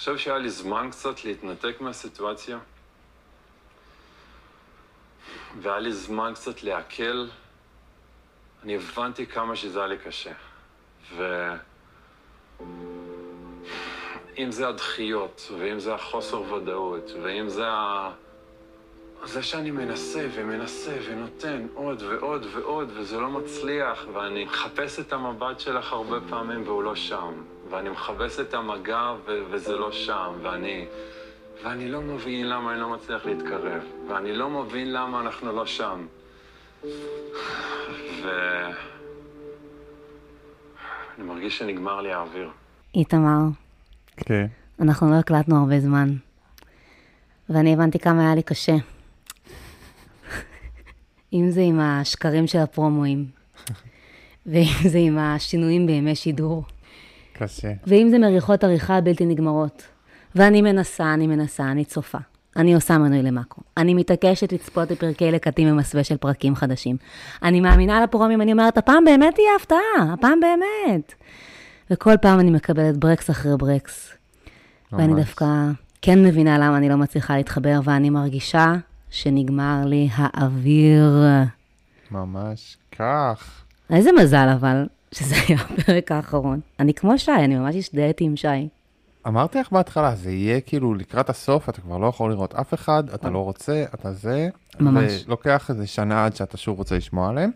חושב שהיה לי זמן קצת להתנתק מהסיטואציה, והיה לי זמן קצת לעכל. אני הבנתי כמה שזה היה לי קשה. ואם זה הדחיות, ואם זה החוסר ודאות, ואם זה ה... זה שאני מנסה ומנסה ונותן עוד ועוד ועוד, וזה לא מצליח, ואני מחפש את המבט שלך הרבה פעמים והוא לא שם, ואני מחפש את המגע ו- וזה לא שם, ואני... ואני לא מבין למה אני לא מצליח להתקרב, ואני לא מבין למה אנחנו לא שם. ו... אני מרגיש שנגמר לי האוויר. איתמר, כן. אנחנו לא הקלטנו הרבה זמן, ואני הבנתי כמה היה לי קשה. אם זה עם השקרים של הפרומואים, ואם זה עם השינויים בימי שידור, קשה. ואם זה מריחות עריכה בלתי נגמרות. ואני מנסה, אני מנסה, אני צופה. אני עושה מנוי למאקו. אני מתעקשת לצפות בפרקי לקטים במסווה של פרקים חדשים. אני מאמינה לפרומים, אני אומרת, הפעם באמת תהיה הפתעה, הפעם באמת. וכל פעם אני מקבלת ברקס אחרי ברקס. ואני. דווקא כן מבינה למה אני לא מצליחה להתחבר, ואני מרגישה שנגמר לי האוויר. ממש כך. איזה מזל אבל, שזה היה הפרק האחרון. אני כמו שי, אני ממש הזדהיתי עם שי. אמרתי לך בהתחלה, זה יהיה כאילו לקראת הסוף, אתה כבר לא יכול לראות אף אחד, אתה לא רוצה, אתה זה. ממש. ולוקח איזה שנה עד שאתה שוב רוצה לשמוע עליהם.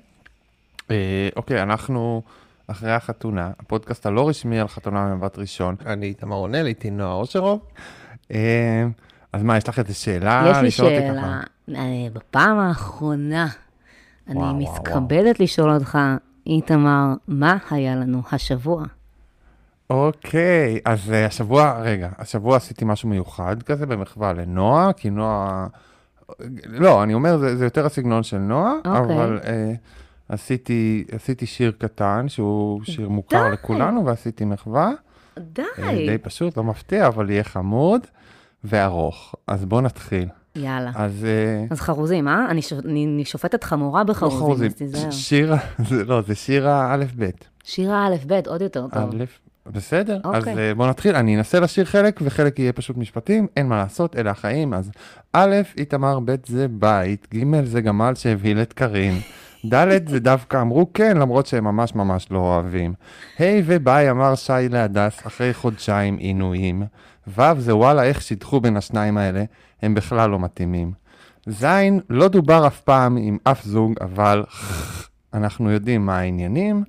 אה, אוקיי, אנחנו אחרי החתונה, הפודקאסט הלא רשמי על חתונה ממבט ראשון. אני איתמר רונל, איתי נועה אושרוב. אה, אז מה, יש לך איזה שאלה? יש לי שאלה? אה, בפעם האחרונה, אני וואו, וואו, מתכבדת לשאול אותך, איתמר, מה היה לנו השבוע? אוקיי, אז uh, השבוע, רגע, השבוע עשיתי משהו מיוחד כזה במחווה לנועה, כי נועה, לא, אני אומר, זה, זה יותר הסגנון של נועה, אוקיי. אבל uh, עשיתי, עשיתי שיר קטן, שהוא שיר מוכר די. לכולנו, ועשיתי מחווה. די. אה, די פשוט, לא מפתיע, אבל יהיה חמוד וארוך. אז בואו נתחיל. יאללה. אז... אה, אז חרוזים, אה? אני שופ- אני אני שופטת חמורה לא בחרוזים, חרוזים, אז תיזהר. ש- שיר, זה לא, זה שיר האלף-בית. שיר האלף-בית, עוד יותר טוב. א', בסדר, אז אוקיי. אה, בוא נתחיל, אני אנסה לשיר חלק וחלק יהיה פשוט משפטים, אין מה לעשות, אלה החיים, אז א', איתמר, ב' זה בית, ג' זה גמל שהבהיל את קארין, ד' זה דווקא אמרו כן, למרות שהם ממש ממש לא אוהבים. ה' וביי אמר שי להדס אחרי חודשיים עינויים. ו' זה וואלה איך שידחו בין השניים האלה, הם בכלל לא מתאימים. ז' לא דובר אף פעם עם אף זוג, אבל אנחנו יודעים מה העניינים.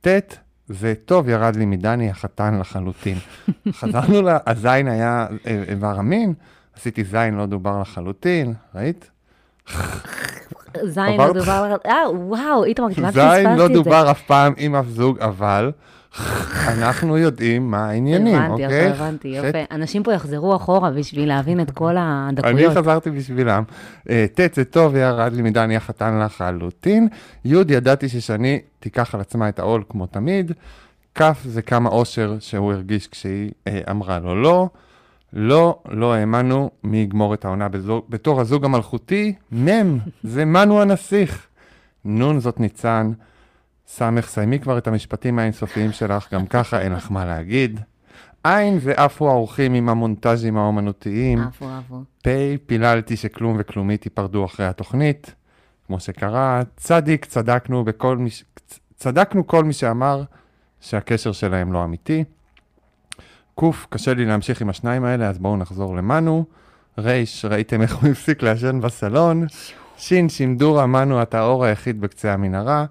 ט' זה טוב, ירד לי מדני החתן לחלוטין. חזרנו ל... הזין היה אה, איבר המין, עשיתי זין לא דובר לחלוטין, ראית? זין לא דובר... אה, וואו, איתמר, כמעט זין פספסתי לא את זה. דובר אף פעם עם אף זוג, אבל אנחנו יודעים מה העניינים, הבנתי, אוקיי? הבנתי, ח'- יפה. אנשים פה יחזרו אחורה בשביל להבין את כל אני הדקויות. חזרתי בשבילם. אה, ט' זה טוב, ירד לי מדני החתן לחלוטין. י' ידעתי ששני תיקח על עצמה את העול כמו תמיד. כ' זה כמה אושר שהוא הרגיש כשהיא אה, אמרה לו לא. לא, לא האמנו מי יגמור את העונה בזו, בתור הזוג המלכותי. מ' זה מנו הנסיך. נ' זאת ניצן. ס' סיימי כבר את המשפטים האינסופיים שלך, גם ככה אין לך מה להגיד. עין זה עפו האורחים עם המונטאז'ים האומנותיים. אהבו, אהבו. פ' פיללתי שכלום וכלומית ייפרדו אחרי התוכנית, כמו שקרה. צדיק, צדקנו בכל מי ש... צדקנו כל מי שאמר שהקשר שלהם לא אמיתי. ק' קשה לי להמשיך עם השניים האלה, אז בואו נחזור למנו. ר' ראיתם איך הוא הפסיק לעשן בסלון. ש' שימדורה מנו אתה האור היחיד בקצה המנהרה.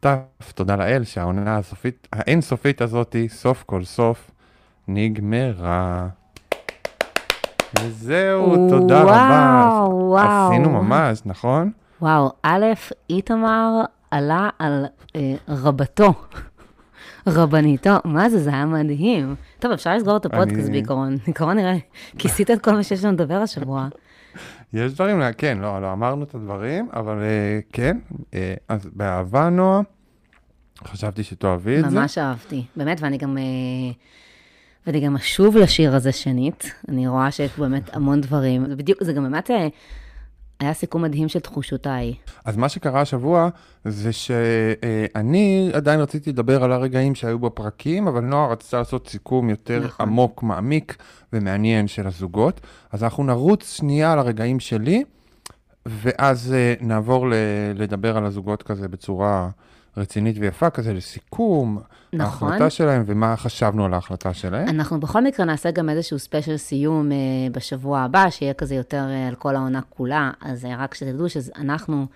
ת' תודה לאל שהעונה הסופית, האינסופית הזאתי, סוף כל סוף, נגמרה. וזהו, תודה רבה. וואו, וואו. עשינו ממש, נכון? וואו, א', איתמר עלה על אה, רבתו, רבניתו, מה זה, זה היה מדהים. טוב, אפשר לסגור את הפודקאסט אני- בעיקרון. בעיקרון נראה, כיסית את כל מה שיש לנו לדבר השבוע. יש דברים, כן, לא, לא אמרנו את הדברים, אבל אה, כן, אה, אז באהבה, נועה, חשבתי שתאהבי את זה. ממש אהבתי, באמת, ואני גם... אה, ואני גם אשוב לשיר הזה שנית, אני רואה שיש באמת המון דברים, זה בדיוק, זה גם באמת, היה סיכום מדהים של תחושותיי. אז מה שקרה השבוע זה שאני עדיין רציתי לדבר על הרגעים שהיו בפרקים, אבל נועה רצתה לעשות סיכום יותר נכון. עמוק, מעמיק ומעניין של הזוגות. אז אנחנו נרוץ שנייה על הרגעים שלי, ואז אה, נעבור לדבר על הזוגות כזה בצורה רצינית ויפה, כזה לסיכום, נכון. ההחלטה שלהם ומה חשבנו על ההחלטה שלהם. אנחנו בכל מקרה נעשה גם איזשהו ספיישל סיום אה, בשבוע הבא, שיהיה כזה יותר אה, על כל העונה כולה, אז אה, רק שתדעו שאנחנו,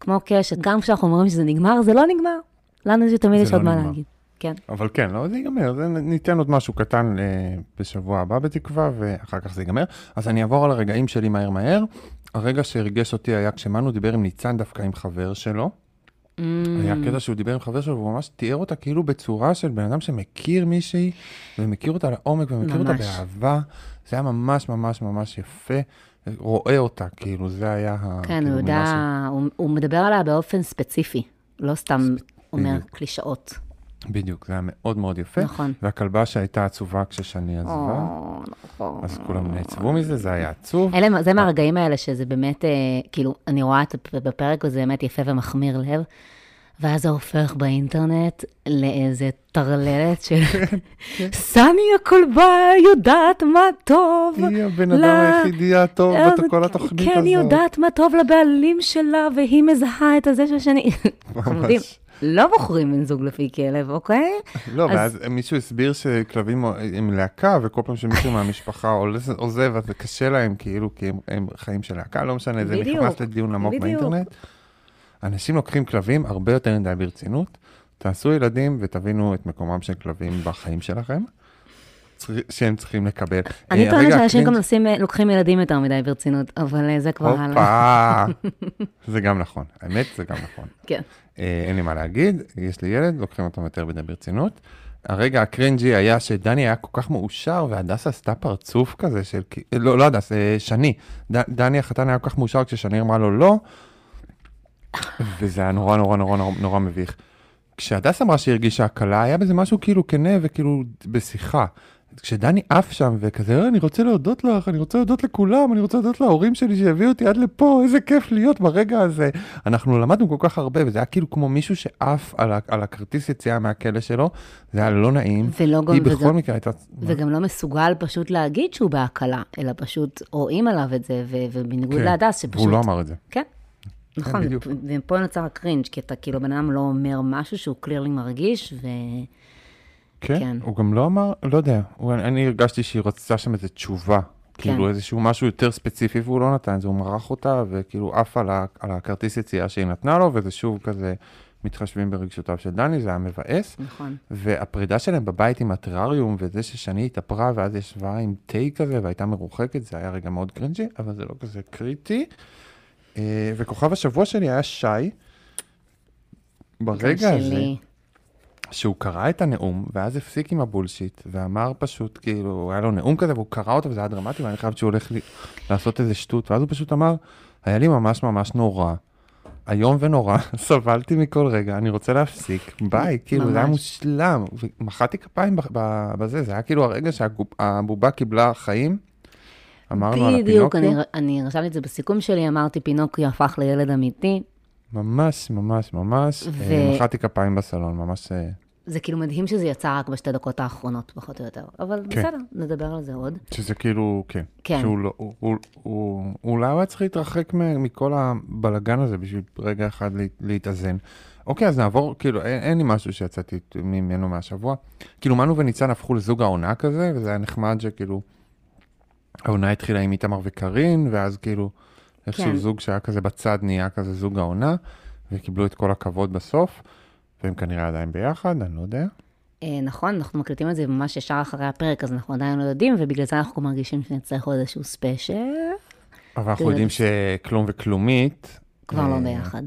כמו קשת, גם כשאנחנו אומרים שזה נגמר, זה לא נגמר. לנו זה תמיד יש לא עוד מה נגמר. להגיד. כן. אבל כן, לא, זה ייגמר, זה, ניתן עוד משהו קטן אה, בשבוע הבא בתקווה, ואחר כך זה ייגמר. אז אני אעבור על הרגעים שלי מהר מהר. הרגע שהרגש אותי היה כשמנו דיבר עם ניצן דווקא עם חבר שלו. Mm, היה קטע שהוא דיבר עם חבר שלו, והוא ממש תיאר אותה כאילו בצורה של בן אדם שמכיר מישהי, ומכיר אותה לעומק, ומכיר אותה ממש. באהבה. זה היה ממש ממש ממש יפה. רואה אותה, כאילו, זה היה ה... כן, כאילו, הוא יודע, מילה הוא, הוא מדבר עליה באופן ספציפי, לא סתם אומר בדיוק. קלישאות. בדיוק, זה היה מאוד מאוד יפה. נכון. והכלבה שהייתה עצובה כששני עזבה, או, נכון. אז כולם נעצבו מזה, זה היה עצוב. אלה, זה מהרגעים האלה שזה באמת, אה, כאילו, אני רואה את הפ- בפרק וזה באמת יפה ומחמיר לב, ואז זה הופך באינטרנט לאיזה טרללת של סני הכלבה יודעת מה טוב. היא הבן אדם היחידי הטוב אה, בכל התוכנית הזאת. כן, היא יודעת מה טוב לבעלים שלה, והיא מזהה את הזה של השני. חמודים, לא בוחרים בן זוג לפי כלב, אוקיי? לא, אז- ואז מישהו הסביר שכלבים הם להקה, וכל פעם שמישהו מהמשפחה עוזב, אז זה קשה להם, כאילו, כי הם- הם חיים של להקה, לא משנה, זה נכנס לדיון עמוק. באינטרנט. אנשים לוקחים כלבים הרבה יותר מדי ברצינות. תעשו ילדים ותבינו את מקומם של כלבים בחיים שלכם, שהם צריכים לקבל. אני אה, טוענת שאנשים גם נוסעים, לוקחים ילדים יותר מדי ברצינות, אבל אה, זה כבר הלאה. הופה, זה גם נכון, האמת זה גם נכון. כן. אה, אין לי מה להגיד, יש לי ילד, לוקחים אותו יותר מדי ברצינות. הרגע הקרינג'י היה שדני היה כל כך מאושר, והדס עשתה פרצוף כזה של, כי- לא, לא הדס, אה, שני. ד- דני החתן היה כל כך מאושר כששני אמרה לו לא, וזה היה נורא נורא נורא נורא, נורא מביך. כשהדס אמרה שהיא הרגישה הקלה, היה בזה משהו כאילו כנה וכאילו בשיחה. כשדני עף שם וכזה, "אה, אני רוצה להודות לך, אני רוצה להודות לכולם, אני רוצה להודות להורים שלי שהביאו אותי עד לפה, איזה כיף להיות ברגע הזה. אנחנו למדנו כל כך הרבה, וזה היה כאילו כמו מישהו שעף על, על הכרטיס יציאה מהכלא שלו, זה היה לא נעים. ולא גם, היא בכל וגם, מקרה הייתה... וגם לא מסוגל פשוט להגיד שהוא בהקלה, אלא פשוט רואים עליו את זה, ו- ובניגוד כן, להדס, שפשוט... והוא לא אמר את זה. כן. נכון, בדיוק. ו- ופה נוצר הקרינג', כי אתה כאילו, בן אדם לא אומר משהו שהוא קלירלי מרגיש, ו... כן, כן. הוא גם לא אמר, לא יודע, הוא, אני הרגשתי שהיא רצתה שם איזו תשובה. כן. כאילו איזשהו משהו יותר ספציפי והוא לא נתן את זה, הוא מרח אותה וכאילו עף על, ה- על הכרטיס יציאה שהיא נתנה לו, וזה שוב כזה מתחשבים ברגשותיו של דני, זה היה מבאס. נכון. והפרידה שלהם בבית עם הטרריום, וזה ששני התאפרה ואז ישבה עם תה כזה והייתה מרוחקת, זה היה רגע מאוד קרינג'י, אבל זה לא כזה קריטי. אה, וכוכב השבוע שלי היה שי. ברגע הזה, שלי. שהוא קרא את הנאום, ואז הפסיק עם הבולשיט, ואמר פשוט, כאילו, היה לו נאום כזה, והוא קרא אותו, וזה היה דרמטי, ואני חייב שהוא הולך לי, לעשות איזה שטות, ואז הוא פשוט אמר, היה לי ממש ממש נורא, איום ונורא, סבלתי מכל רגע, אני רוצה להפסיק, ביי, כאילו, זה היה. מושלם, ומחאתי כפיים בזה, זה היה כאילו הרגע שהבובה קיבלה חיים, אמרנו על בדיוק, אני, הפינוקיו, אני רשמתי את זה בסיכום שלי, אמרתי, פינוקיו הפך לילד אמיתי. ממש, ממש, ממש, ו- אה, מחאתי כפיים בסלון, ממש... אה, זה כאילו מדהים שזה יצא רק בשתי דקות האחרונות, פחות או יותר. אבל כן. בסדר, נדבר על זה עוד. שזה כאילו, כן. כן. שהוא לא, הוא, הוא, הוא, הוא אולי היה צריך להתרחק מכל הבלגן הזה בשביל רגע אחד לה, להתאזן. אוקיי, אז נעבור, כאילו, אין, אין לי משהו שיצאתי ממנו מהשבוע. כאילו, מנו וניצן הפכו לזוג העונה כזה, וזה היה נחמד שכאילו, העונה התחילה עם איתמר וקארין, ואז כאילו, איכשהו כן. זוג שהיה כזה בצד נהיה כזה זוג העונה, וקיבלו את כל הכבוד בסוף, והם כנראה עדיין ביחד, אני לא יודע. אה, נכון, אנחנו מקליטים את זה ממש ישר אחרי הפרק, אז אנחנו עדיין לא יודעים, ובגלל זה אנחנו מרגישים שנצטרך עוד איזשהו ספיישל. אבל אנחנו זה- יודעים שכלום וכלומית... כבר לא אה, ביחד.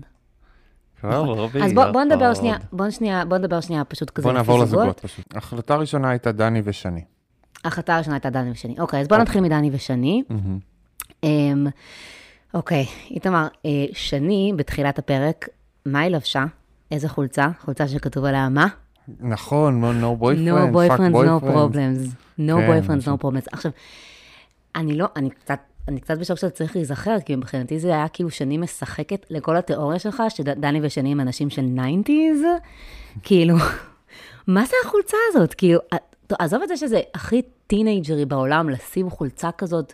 כבר לא ביחד. אז בוא, נדבר שנייה, בוא שנייה, בוא נדבר שנייה פשוט כזה בוא נעבור זוגות. לזוגות פשוט. החלטה ראשונה הייתה דני ושני. ההחלטה הראשונה הייתה דני ושני. אוקיי, אז בוא נתחיל מדני ושני. אוקיי, איתמר, אה, שני, בתחילת הפרק, מה היא לבשה? איזה חולצה? חולצה שכתוב עליה מה? נכון, no, no boyfriend, No boyfriends, no boyfriends. problems. No כן, boyfriends, נכון. no problems. עכשיו, אני לא, אני קצת אני קצת בשוק שאתה צריך להיזכר, כי מבחינתי זה היה כאילו שאני משחקת לכל התיאוריה שלך, שדני ושני הם אנשים של 90's, כאילו, מה זה החולצה הזאת? כאילו, עזוב את זה שזה הכי טינג'רי בעולם, לשים חולצה כזאת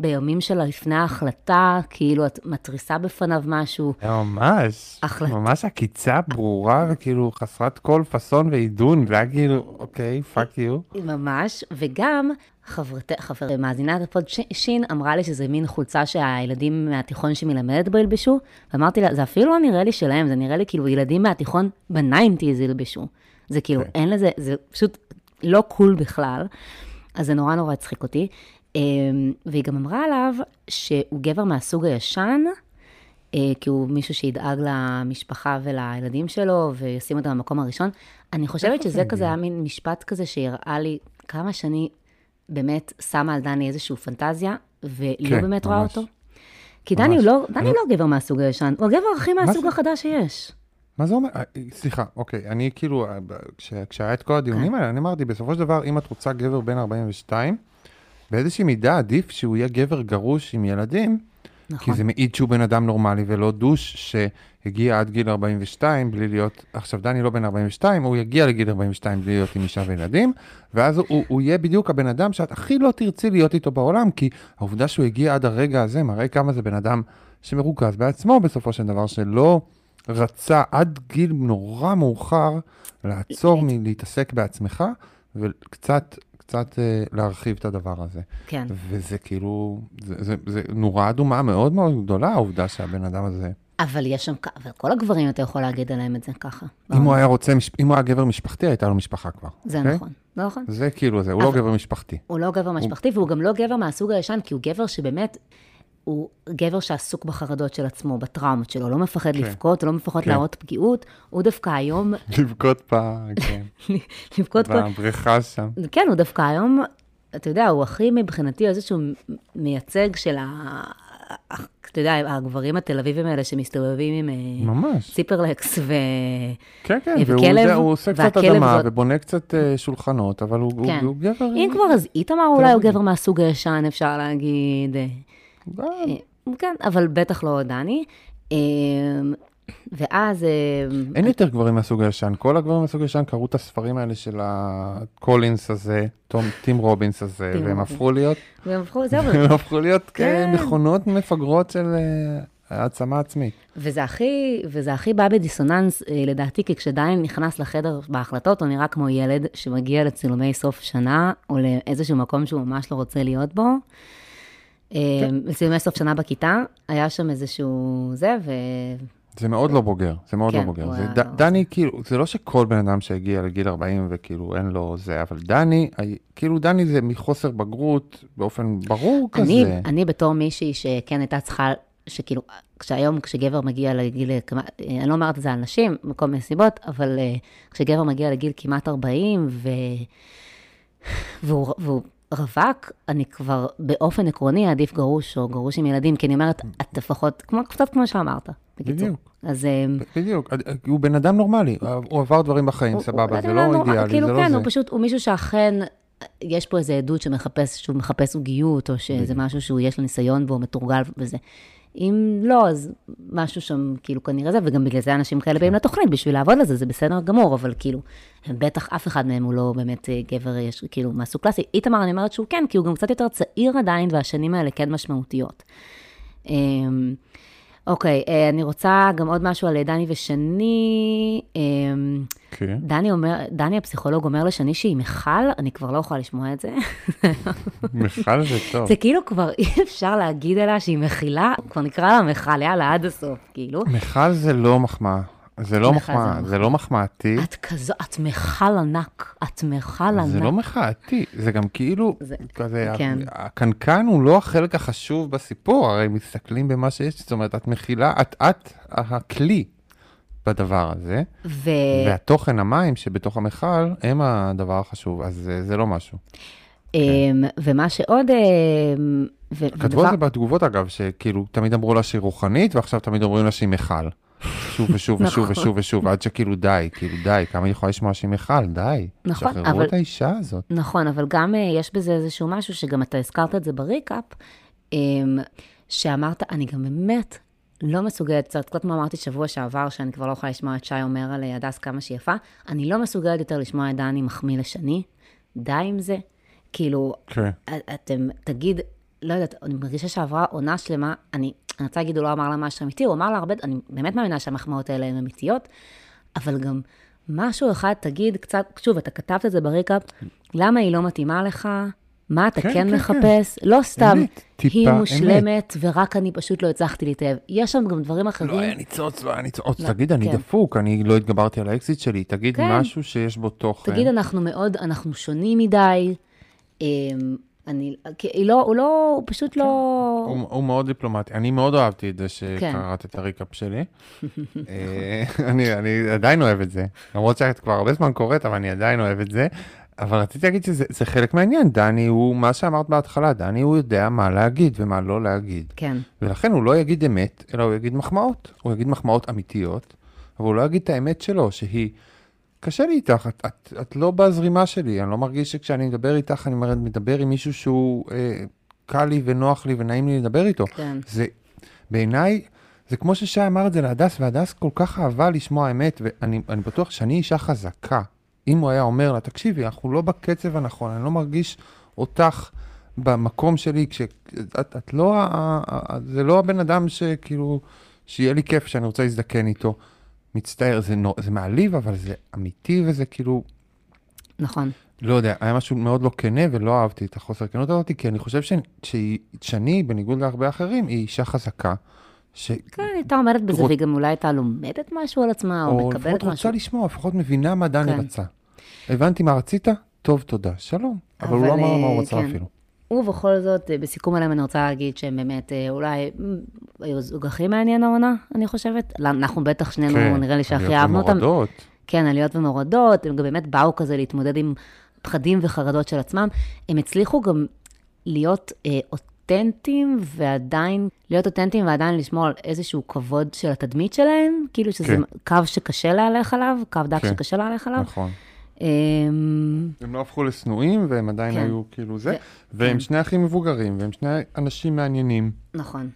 בימים של לפני ההחלטה, כאילו את מתריסה בפניו משהו. ממש, החלט- ממש עקיצה ברורה וכאילו חסרת כל פאסון ועידון, זה היה כאילו, אוקיי, fuck you. ממש, וגם חברת, חבר, מאזינת ה pod ש- שין אמרה לי שזה מין חולצה שהילדים מהתיכון שמלמדת בו ילבשו, ואמרתי לה, זה אפילו לא נראה לי שלהם, זה נראה לי כאילו ילדים מהתיכון ב nineties ילבשו. זה כאילו, כן. אין לזה, זה פשוט לא cool בכלל, אז זה נורא נורא הצחיק אותי. אמ, והיא גם אמרה עליו שהוא גבר מהסוג הישן, אה, כי הוא מישהו שידאג למשפחה ולילדים שלו וישים אותם במקום הראשון. אני חושבת שזה זה כזה? היה מין משפט כזה שהראה לי כמה שאני באמת שמה על דני איזושהי פנטזיה, ולא כן, באמת רואה ממש. אותו. כי דני הוא. לא, דני אני- לא גבר מהסוג הישן, הוא הגבר הכי מהסוג? החדש שיש. מה זה אומר? אה, סליחה, אוקיי, אני כאילו, אה, כש- כשהיה את כל כן. הדיונים האלה, אני אמרתי, בסופו של דבר, אם את רוצה גבר בן 42, באיזושהי מידה עדיף שהוא יהיה גבר גרוש עם ילדים, כי נכון. זה מעיד שהוא בן אדם נורמלי ולא דוש שהגיע עד גיל 42 בלי להיות, עכשיו דני לא בן 42, הוא יגיע לגיל 42 בלי להיות עם אישה וילדים, ואז הוא, הוא יהיה בדיוק הבן אדם שאת הכי לא תרצי להיות איתו בעולם, כי העובדה שהוא הגיע עד הרגע הזה מראה כמה זה בן אדם שמרוכז בעצמו בסופו של דבר, שלא רצה עד גיל נורא מאוחר לעצור מלהתעסק בעצמך וקצת... קצת אה, להרחיב את הדבר הזה. כן. וזה כאילו, זה, זה, זה נורה אדומה מאוד מאוד גדולה, העובדה שהבן אדם הזה, אבל יש שם, אבל כל הגברים אתה יכול להגיד עליהם את זה ככה. אם הוא היה רוצה, אם הוא היה גבר משפחתי, הייתה לו משפחה כבר. זה אוקיי? נכון, לא נכון. זה כאילו זה, הוא לא גבר משפחתי. הוא לא גבר משפחתי, והוא גם לא גבר מהסוג הישן, כי הוא גבר שבאמת, הוא גבר שעסוק בחרדות של עצמו, בטראומות שלו, לא מפחד כן. לבכות, לא מפחד כן. להראות פגיעות, הוא דווקא היום, לבכות פעם, כן, לבכות כל... בבריכה שם. כן, הוא דווקא היום, אתה יודע, הוא הכי מבחינתי איזשהו מייצג של ה... אתה יודע, הגברים התל אביבים האלה שמסתובבים עם אה, ממש. ציפרלקס ו... כן, כן, אה, והוא וכלב, יודע, הוא עושה קצת אדמה זאת- ובונה קצת אה, שולחנות, אבל הוא הוא- כן. הוא גבר... אם כבר, אז איתמר אולי הוא. גבר מהסוג הישן, אפשר להגיד. כן, אבל בטח לא דני. אה, ואז, אה, אין יותר גברים מהסוג הישן, כל הגברים מהסוג הישן קראו את הספרים האלה של הקולינס הזה, תום- טים רובינס הזה, והם. הפכו להיות והם הפכו, זהו, הם הפכו להיות כן. מכונות מפגרות של אה, העצמה עצמית. וזה הכי, וזה הכי בא בדיסוננס, אה, לדעתי, כי כשדיין נכנס לחדר בהחלטות, הוא נראה כמו ילד שמגיע לצילומי סוף שנה, או לאיזשהו מקום שהוא ממש לא רוצה להיות בו. אה, לצילומי סוף שנה בכיתה, היה שם איזשהו זה, ו... זה מאוד לא בוגר, זה מאוד כן, לא בוגר. ד- לא- דני, כאילו, זה לא שכל בן אדם שהגיע לגיל 40 וכאילו אין לו זה, אבל דני, כאילו דני זה מחוסר בגרות באופן ברור כזה. אני בתור מישהי שכן הייתה צריכה, שכאילו, כשהיום, כשגבר מגיע לגיל, אני לא אומרת את זה על נשים, מכל מיני סיבות, אבל אה, כשגבר מגיע לגיל כמעט 40, ו... והוא, והוא רווק, אני כבר באופן עקרוני אעדיף גרוש או גרוש עם ילדים, כי אני אומרת, את לפחות, כמו, קצת כמו שאמרת, בקיצור. בדיוק. אז... אה, בדיוק, הוא בן אדם נורמלי, הוא עבר דברים בחיים, הוא- סבבה, הוא- זה לא אידיאלי, כאילו, זה לא כן, זה. הוא פשוט, הוא מישהו שאכן, יש פה איזו עדות שמחפש, שהוא מחפש זוגיות, או שזה משהו שהוא, יש לו ניסיון והוא מתורגל וזה. אם לא, אז משהו שם, כאילו, כנראה זה, וגם בגלל זה אנשים כאלה באים לתוכנית, בשביל לעבוד לזה, זה בסדר גמור, אבל כאילו, בטח אף אחד מהם הוא לא באמת אה, גבר, יש, כאילו, מהסוג קלאסי. איתמר, אני אומרת שהוא כן, כי הוא גם קצת יותר צעיר עדיין, והשנים האלה כן משמעותיות. אוקיי, אה, אני רוצה גם עוד משהו על אה, דני ושני. כן. דני אומר, דני הפסיכולוג אומר לשני שהיא מיכל, אני כבר לא יכולה לשמוע את זה. מיכל זה טוב. זה כאילו כבר אי אפשר להגיד עליה שהיא מכילה, כבר נקרא לה מיכל, יאללה, עד הסוף, כאילו. מיכל זה לא מחמאה, זה לא מחמאה, זה לא מחמאתי, את כזו, את מיכל ענק, את מיכל ענק. זה לא מחאתי, זה גם כאילו, זה- כזה, כן. הקנקן הוא לא החלק החשוב בסיפור, הרי מסתכלים במה שיש, זאת אומרת, את מכילה, את את הכלי בדבר הזה, ו... והתוכן המים שבתוך המכל הם הדבר החשוב, אז זה- זה לא משהו. אמ, ומה שעוד... אמ, ו- כתבו על זה בתגובות אגב, שכאילו תמיד אמרו לה שהיא רוחנית, ועכשיו תמיד אומרים לה שהיא מיכל. שוב ושוב ושוב נכון. ושוב ושוב, עד שכאילו די, כאילו די, כמה היא יכולה לשמוע שהיא מיכל, די. נכון, שחררו אבל- את האישה הזאת. נכון, אבל גם אה, יש בזה איזשהו משהו שגם אתה הזכרת את זה בריקאפ, אמ, שאמרת, אני גם באמת לא מסוגלת, קצת קצת כמו אמרתי שבוע שעבר, שאני כבר לא יכולה לשמוע את שי אומר על הדס כמה שהיא יפה, אני לא מסוגלת יותר לשמוע את דני מחמיא לשני, די עם זה. כאילו, כן. אתם, תגיד, לא יודעת, אני מרגישה שעברה עונה שלמה, אני, אני רוצה להגיד, הוא לא אמר לה משהו אמיתי, הוא אמר לה הרבה, אני באמת מאמינה שהמחמאות האלה הן אמיתיות, אבל גם משהו אחד, תגיד קצת, שוב, אתה כתבת את זה ב recap, למה היא לא מתאימה לך? מה אתה כן, כן, כן, מחפש? לא סתם, אמת, טיפה היא אמת. מושלמת, ורק אני פשוט לא הצלחתי להתאהב. יש שם גם דברים אחרים. לא היה ניצוץ, לא היה ניצוץ. לא, תגיד, אני כן. דפוק, אני לא התגברתי על האקסית שלי. תגיד כן. משהו שיש בו תוכן. תגיד, אנחנו מאוד, אנחנו שונים מדי. אני, כי היא לא, הוא לא, הוא פשוט לא... הוא, הוא מאוד דיפלומטי. אני מאוד אהבתי את זה כן. שקראת את הריקאפ שלי. אה, אני, אני עדיין אוהב את זה. למרות שאת כבר הרבה זמן קוראת, אבל אני עדיין אוהב את זה. אבל רציתי להגיד שזה זה חלק מהעניין. דני הוא, מה שאמרת בהתחלה, דני הוא יודע מה להגיד ומה לא להגיד. כן, ולכן הוא לא יגיד אמת, אלא הוא יגיד מחמאות. הוא יגיד מחמאות אמיתיות, אבל הוא לא יגיד את האמת שלו, שהיא... קשה לי איתך, את, את, את לא בזרימה שלי, אני לא מרגיש שכשאני מדבר איתך, אני מדבר עם מישהו שהוא אה, קל לי ונוח לי ונעים לי לדבר איתו. כן. זה, בעיניי, זה כמו ששי אמר את זה להדס, והדס כל כך אהבה לשמוע אמת, ואני אני בטוח שאני אישה חזקה. אם הוא היה אומר לה, תקשיבי, אנחנו לא בקצב הנכון, אני לא מרגיש אותך במקום שלי, כש... את, את לא, זה לא הבן אדם שכאילו, שיהיה לי כיף שאני רוצה להזדקן איתו. מצטער, זה, נו, זה מעליב, אבל זה אמיתי וזה כאילו, נכון. לא יודע, היה משהו מאוד לא כנה ולא אהבתי את החוסר כנות הזאת, כי אני חושב ש- שהיא- שאני, בניגוד להרבה אחרים, היא אישה חזקה. ש... כן, הייתה עומדת בזה, והיא גם אולי הייתה לומדת משהו על עצמה, או או מקבלת לפחות משהו. רוצה לשמוע, לפחות מבינה מה דני כן. רצה. הבנתי מה רצית? טוב, תודה, שלום. אבל הוא אבל, לא אמר מה אה, הוא רצה כן. אפילו. ובכל זאת, אה, בסיכום עליהם אני רוצה להגיד שהם באמת אה, אולי מ, היו זוג הכי מעניין העונה, אני חושבת. אנחנו בטח שנינו, כן, נראה לי שהכי עליות אהבנו אותם. ומורדות. כן, עליות ומורדות, הם גם באמת באו כזה להתמודד עם פחדים וחרדות של עצמם. הם הצליחו גם להיות אה, אותנטיים ועדיין, להיות אותנטיים ועדיין לשמור על איזשהו כבוד של התדמית שלהם, כאילו שזה כן. קו שקשה להלך עליו, קו דק כן. שקשה להלך עליו. נכון. אמ, הם לא הפכו לשנואים, והם עדיין כן. היו כאילו זה, ו- והם כן. שני אחים מבוגרים, והם שני אנשים מעניינים. נכון.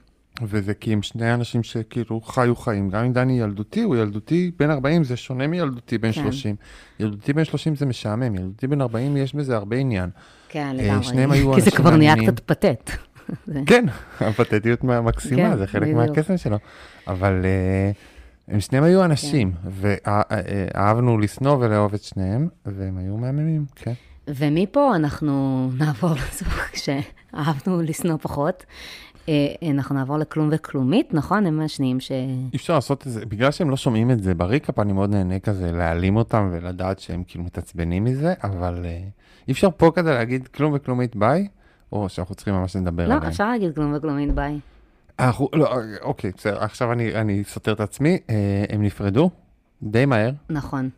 וזה כי הם שני אנשים שכאילו חיו חיים. גם אם דני ילדותי, הוא ילדותי בן 40, זה שונה מילדותי בן כן. 30. ילדותי בן 30 זה משעמם, ילדותי בן 40 יש בזה הרבה עניין. כן, אה, לגמרי. שניהם היו כי זה אנשים כבר נהיה מעניינים. קצת פתט. כן, הפתטיות מקסימה, כן, זה חלק. מהקסם שלו. אבל אה, הם שניהם היו אנשים, כן. ואהבנו לשנוא ולאהוב את שניהם, והם היו מהממים, כן. ומפה אנחנו נעבור לזוג שאהבנו לשנוא פחות. אה, אנחנו נעבור לכלום וכלומית, נכון? הם השניים ש... אי אפשר לעשות את זה, בגלל שהם לא שומעים את זה ב recap, אני מאוד נהנה כזה להעלים אותם ולדעת שהם כאילו מתעצבנים מזה, אבל אה, אי אפשר פה כזה להגיד כלום וכלומית ביי, או שאנחנו צריכים ממש לדבר לא, עליהם. אפשר להגיד כלום וכלומית ביי. לא, אוקיי, בסדר, עכשיו אני, אני סותר את עצמי, אה, הם נפרדו די מהר, נכון.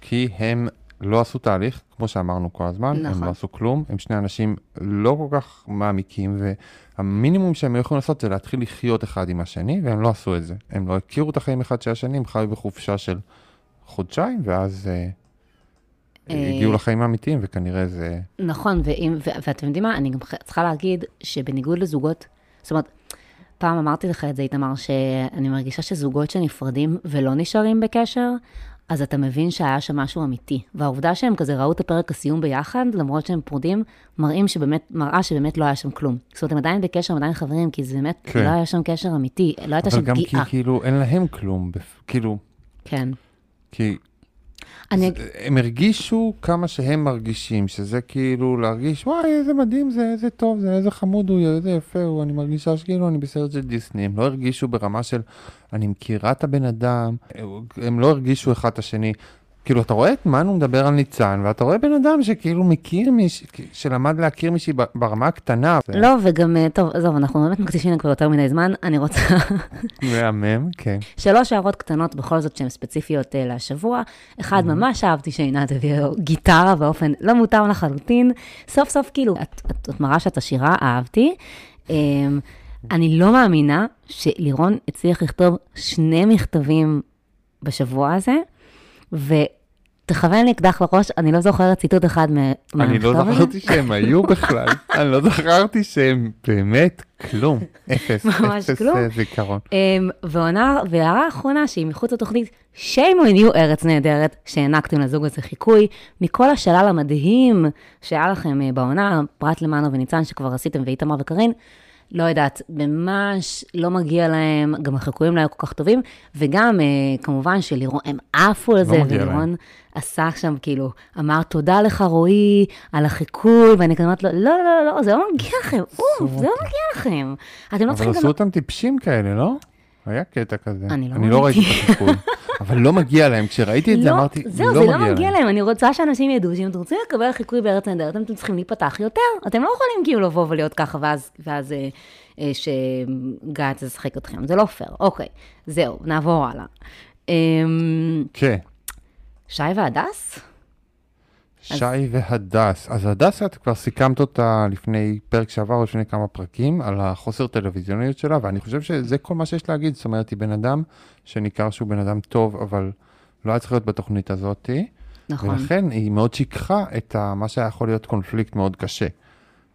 כי הם לא עשו תהליך, כמו שאמרנו כל הזמן, הם נכון. לא עשו כלום, הם שני אנשים לא כל כך מעמיקים, והמינימום שהם היו יכולים לעשות זה להתחיל לחיות אחד עם השני, והם לא עשו את זה. הם לא הכירו את החיים אחד של השני, הם חיו בחופשה של חודשיים, ואז אה, אה, הגיעו לחיים האמיתיים, וכנראה זה... נכון, ואם, ו- ואתם יודעים מה? אני גם צריכה להגיד שבניגוד לזוגות, זאת אומרת, פעם אמרתי לך את זה, איתמר, שאני מרגישה שזוגות שנפרדים ולא נשארים בקשר, אז אתה מבין שהיה שם משהו אמיתי. והעובדה שהם כזה ראו את הפרק הסיום ביחד, למרות שהם פרודים, מראים שבאמת, מראה שבאמת לא היה שם כלום. זאת אומרת, הם עדיין בקשר, הם עדיין חברים, כי זה באמת, כן. לא היה שם קשר אמיתי, לא הייתה אבל שם גם כי פגיעה. כאילו אין להם כלום, כאילו, כן. כי אני, זה- הם הרגישו כמה שהם מרגישים, שזה כאילו להרגיש, וואי, איזה מדהים זה, איזה טוב זה, איזה חמוד הוא, איזה יפה הוא, אני מרגישה שכאילו אני בסרט של דיסני. הם לא הרגישו ברמה של, אני מכירה את הבן אדם, הם לא הרגישו אחד את השני. כאילו, אתה רואה את מנו מדבר על ניצן, ואתה רואה בן אדם שכאילו מכיר מישהי, שלמד להכיר מישהי ברמה הקטנה. לא, וגם, אה, טוב, עזוב, אנחנו באמת מקדישים כבר יותר מדי זמן, אני רוצה מהמם, כן. שלוש הערות קטנות בכל זאת שהן ספציפיות uh, להשבוע. אחד, ממש אהבתי שעינת הביאה גיטרה באופן לא מותר לחלוטין. סוף סוף, כאילו, את, מראה שאת עשירה, אהבתי. Um, אני לא מאמינה שלירון הצליח לכתוב שני מכתבים בשבוע הזה, תכוון לי אקדח לראש, אני לא זוכרת ציטוט אחד מה- אני לא. זכרתי שהם היו בכלל, אני לא זכרתי שהם באמת כלום, אפס, ממש אפס כלום. אה, זיכרון. אמ, ועונה, והערה אחרונה שהיא מחוץ לתוכנית, shame on you ארץ נהדרת, שהענקתם לזוג הזה חיקוי, מכל השלל המדהים שהיה לכם אה, בעונה, פרט למנו וניצן שכבר עשיתם, ואיתמר וקארין, לא יודעת, ממש לא מגיע להם, גם החיקויים לא היו כל כך טובים, וגם אה, כמובן שלירון, הם עפו על זה, מגיע ולירון עשה שם כאילו, אמר תודה לך רועי על החיקוי, ואני כזה אומרת לו, לא, לא, לא, לא, זה לא מגיע לכם, אוף, זה לא מגיע לכם. אתם לא אבל צריכים גם... עשו אותם טיפשים כאלה, לא? היה קטע כזה. אני לא אני לא ראיתי. את הסיפור. אבל לא מגיע להם, כשראיתי את זה לא, אמרתי, זהו, לא זה מגיע לא מגיע להם. להם. אני רוצה שאנשים ידעו שאם אתם רוצים לקבל חיקוי בארץ נהדרת, אתם צריכים להיפתח יותר. אתם לא יכולים כאילו לבוא ולהיות ככה, ואז, ואז אה, אה, שגיא תשחק אתכם. זה לא פייר. אוקיי, זהו, נעבור הלאה. אה, כן, שי והדס? שי והדס. אז הדס, את כבר סיכמת אותה לפני פרק שעבר או לפני כמה פרקים, על החוסר טלוויזיוניות שלה, ואני חושב שזה כל מה שיש להגיד. זאת אומרת, היא בן אדם שניכר שהוא בן אדם טוב, אבל לא היה צריך להיות בתוכנית הזאתי. נכון. ולכן היא מאוד שיקחה את ה, מה שהיה יכול להיות קונפליקט מאוד קשה.